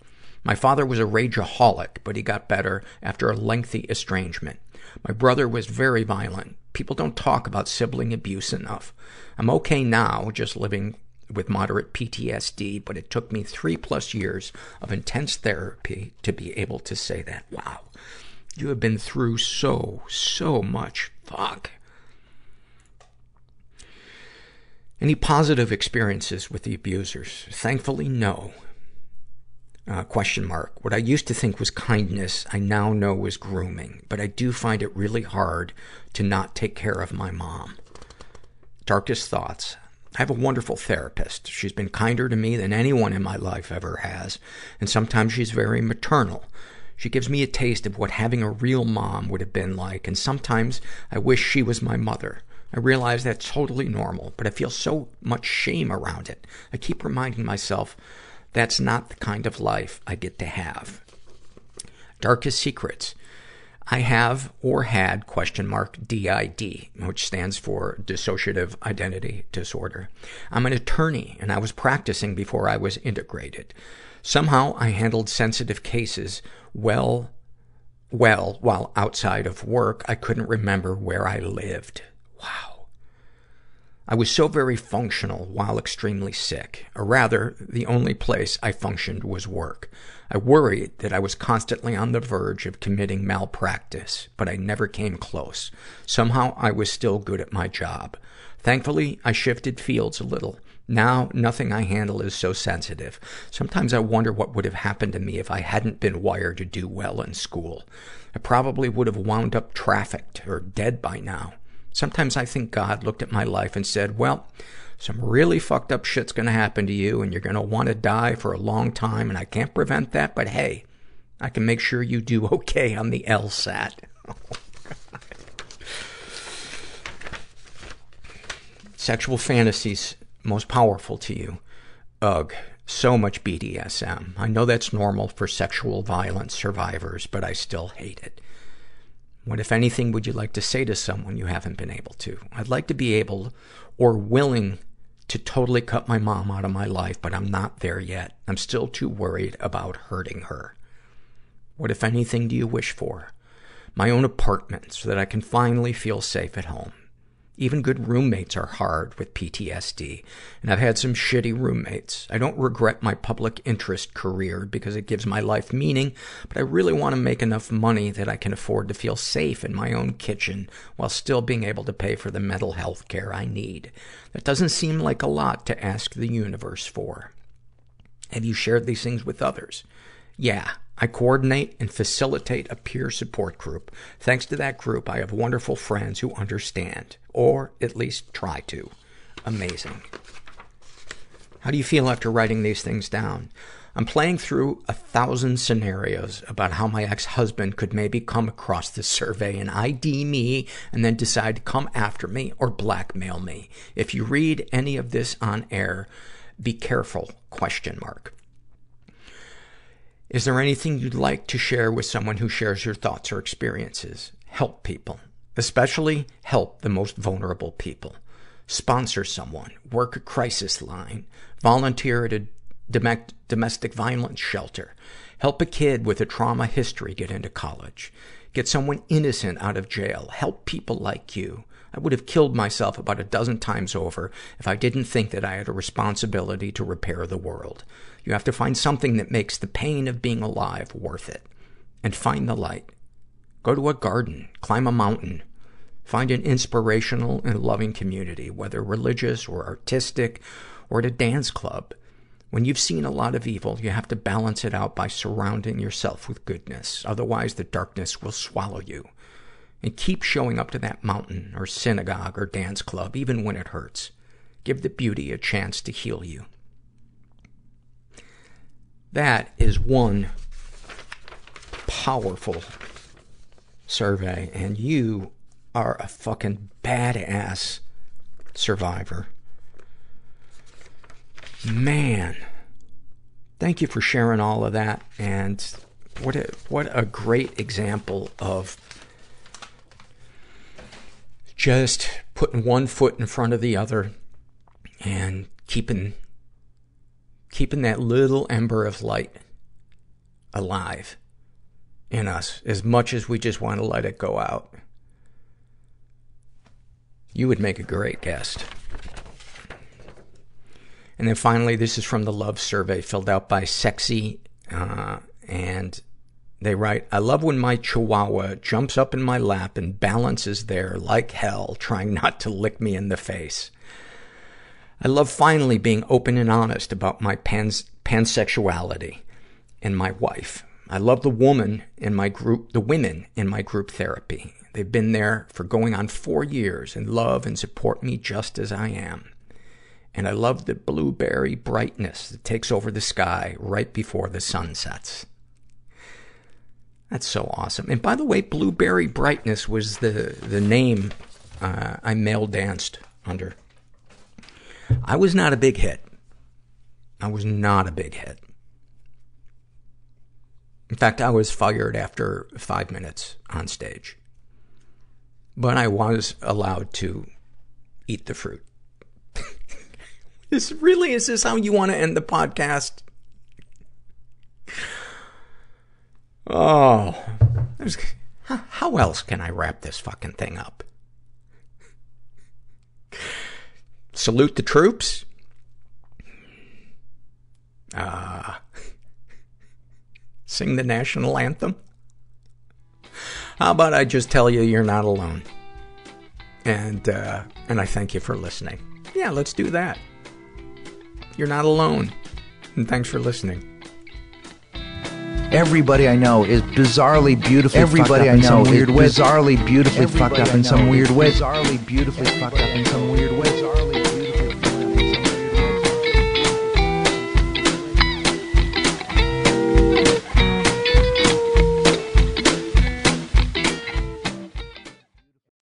My father was a rageaholic, but he got better after a lengthy estrangement. My brother was very violent. People don't talk about sibling abuse enough. I'm okay now, just living with moderate PTSD, but it took me three plus years of intense therapy to be able to say that. Wow. You have been through so, so much. Fuck. Any positive experiences with the abusers? Thankfully, no. Uh, question mark. What I used to think was kindness, I now know was grooming, but I do find it really hard to not take care of my mom. Darkest thoughts. I have a wonderful therapist. She's been kinder to me than anyone in my life ever has, and sometimes she's very maternal. She gives me a taste of what having a real mom would have been like, and sometimes I wish she was my mother. I realize that's totally normal, but I feel so much shame around it. I keep reminding myself that's not the kind of life I get to have. Darkest secrets. I have or had question mark DID, which stands for dissociative identity disorder. I'm an attorney and I was practicing before I was integrated. Somehow I handled sensitive cases well, well, while outside of work, I couldn't remember where I lived. Wow. I was so very functional while extremely sick. Or rather, the only place I functioned was work. I worried that I was constantly on the verge of committing malpractice, but I never came close. Somehow I was still good at my job. Thankfully, I shifted fields a little. Now, nothing I handle is so sensitive. Sometimes I wonder what would have happened to me if I hadn't been wired to do well in school. I probably would have wound up trafficked or dead by now. Sometimes I think God looked at my life and said, well, some really fucked up shit's gonna happen to you and you're gonna want to die for a long time and I can't prevent that, but hey, I can make sure you do [laughs] okay on the LSAT. [laughs] Sexual fantasies most powerful to you. Ugh. So much BDSM. I know that's normal for sexual violence survivors, but I still hate it. What, if anything, would you like to say to someone you haven't been able to? I'd like to be able or willing to totally cut my mom out of my life, but I'm not there yet. I'm still too worried about hurting her. What, if anything, do you wish for? My own apartment so that I can finally feel safe at home. Even good roommates are hard with PTSD, and I've had some shitty roommates. I don't regret my public interest career because it gives my life meaning, but I really want to make enough money that I can afford to feel safe in my own kitchen while still being able to pay for the mental health care I need. That doesn't seem like a lot to ask the universe for. Have you shared these things with others? Yeah, I coordinate and facilitate a peer support group. Thanks to that group, I have wonderful friends who understand, or at least try to. Amazing. How do you feel after writing these things down? I'm playing through a thousand scenarios about how my ex-husband could maybe come across this survey and ID me and then decide to come after me or blackmail me. If you read any of this on air, be careful, question mark. Is there anything you'd like to share with someone who shares your thoughts or experiences? Help people. Especially help the most vulnerable people. Sponsor someone. Work a crisis line. Volunteer at a domestic violence shelter. Help a kid with a trauma history get into college. Get someone innocent out of jail. Help people like you. I would have killed myself about a dozen times over if I didn't think that I had a responsibility to repair the world. You have to find something that makes the pain of being alive worth it. And find the light. Go to a garden. Climb a mountain. Find an inspirational and loving community, whether religious or artistic or at a dance club. When you've seen a lot of evil, you have to balance it out by surrounding yourself with goodness. Otherwise, the darkness will swallow you. And keep showing up to that mountain or synagogue or dance club, even when it hurts. Give the beauty a chance to heal you. That is one powerful survey, and you are a fucking badass survivor. Man. Thank you for sharing all of that, and what a, what a great example of just putting one foot in front of the other and keeping keeping that little ember of light alive in us as much as we just want to let it go out. You would make a great guest. And then finally, this is from the love survey filled out by Sexy, uh, and they write, I love when my chihuahua jumps up in my lap and balances there like hell, trying not to lick me in the face. I love finally being open and honest about my pans- pansexuality and my wife. I love the woman in my group, the women in my group therapy. They've been there for going on four years and love and support me just as I am. And I love the blueberry brightness that takes over the sky right before the sun sets. That's so awesome. And by the way, Blueberry Brightness was the, the name uh, I male danced under. I was not a big hit. I was not a big hit. In fact, I was fired after five minutes on stage. But I was allowed to eat the fruit. [laughs] this really, is this how you want to end the podcast? Oh, how else can I wrap this fucking thing up? Salute the troops. Uh, [laughs] sing the national anthem. How about I just tell you you're not alone? And, uh, and I thank you for listening. Yeah, let's do that. You're not alone. And thanks for listening. Everybody I know is bizarrely beautifully Everybody fucked up I know in some weird is way. bizarrely beautifully Everybody fucked up in some weird is way. Bizarrely beautifully fucked up in some weird way.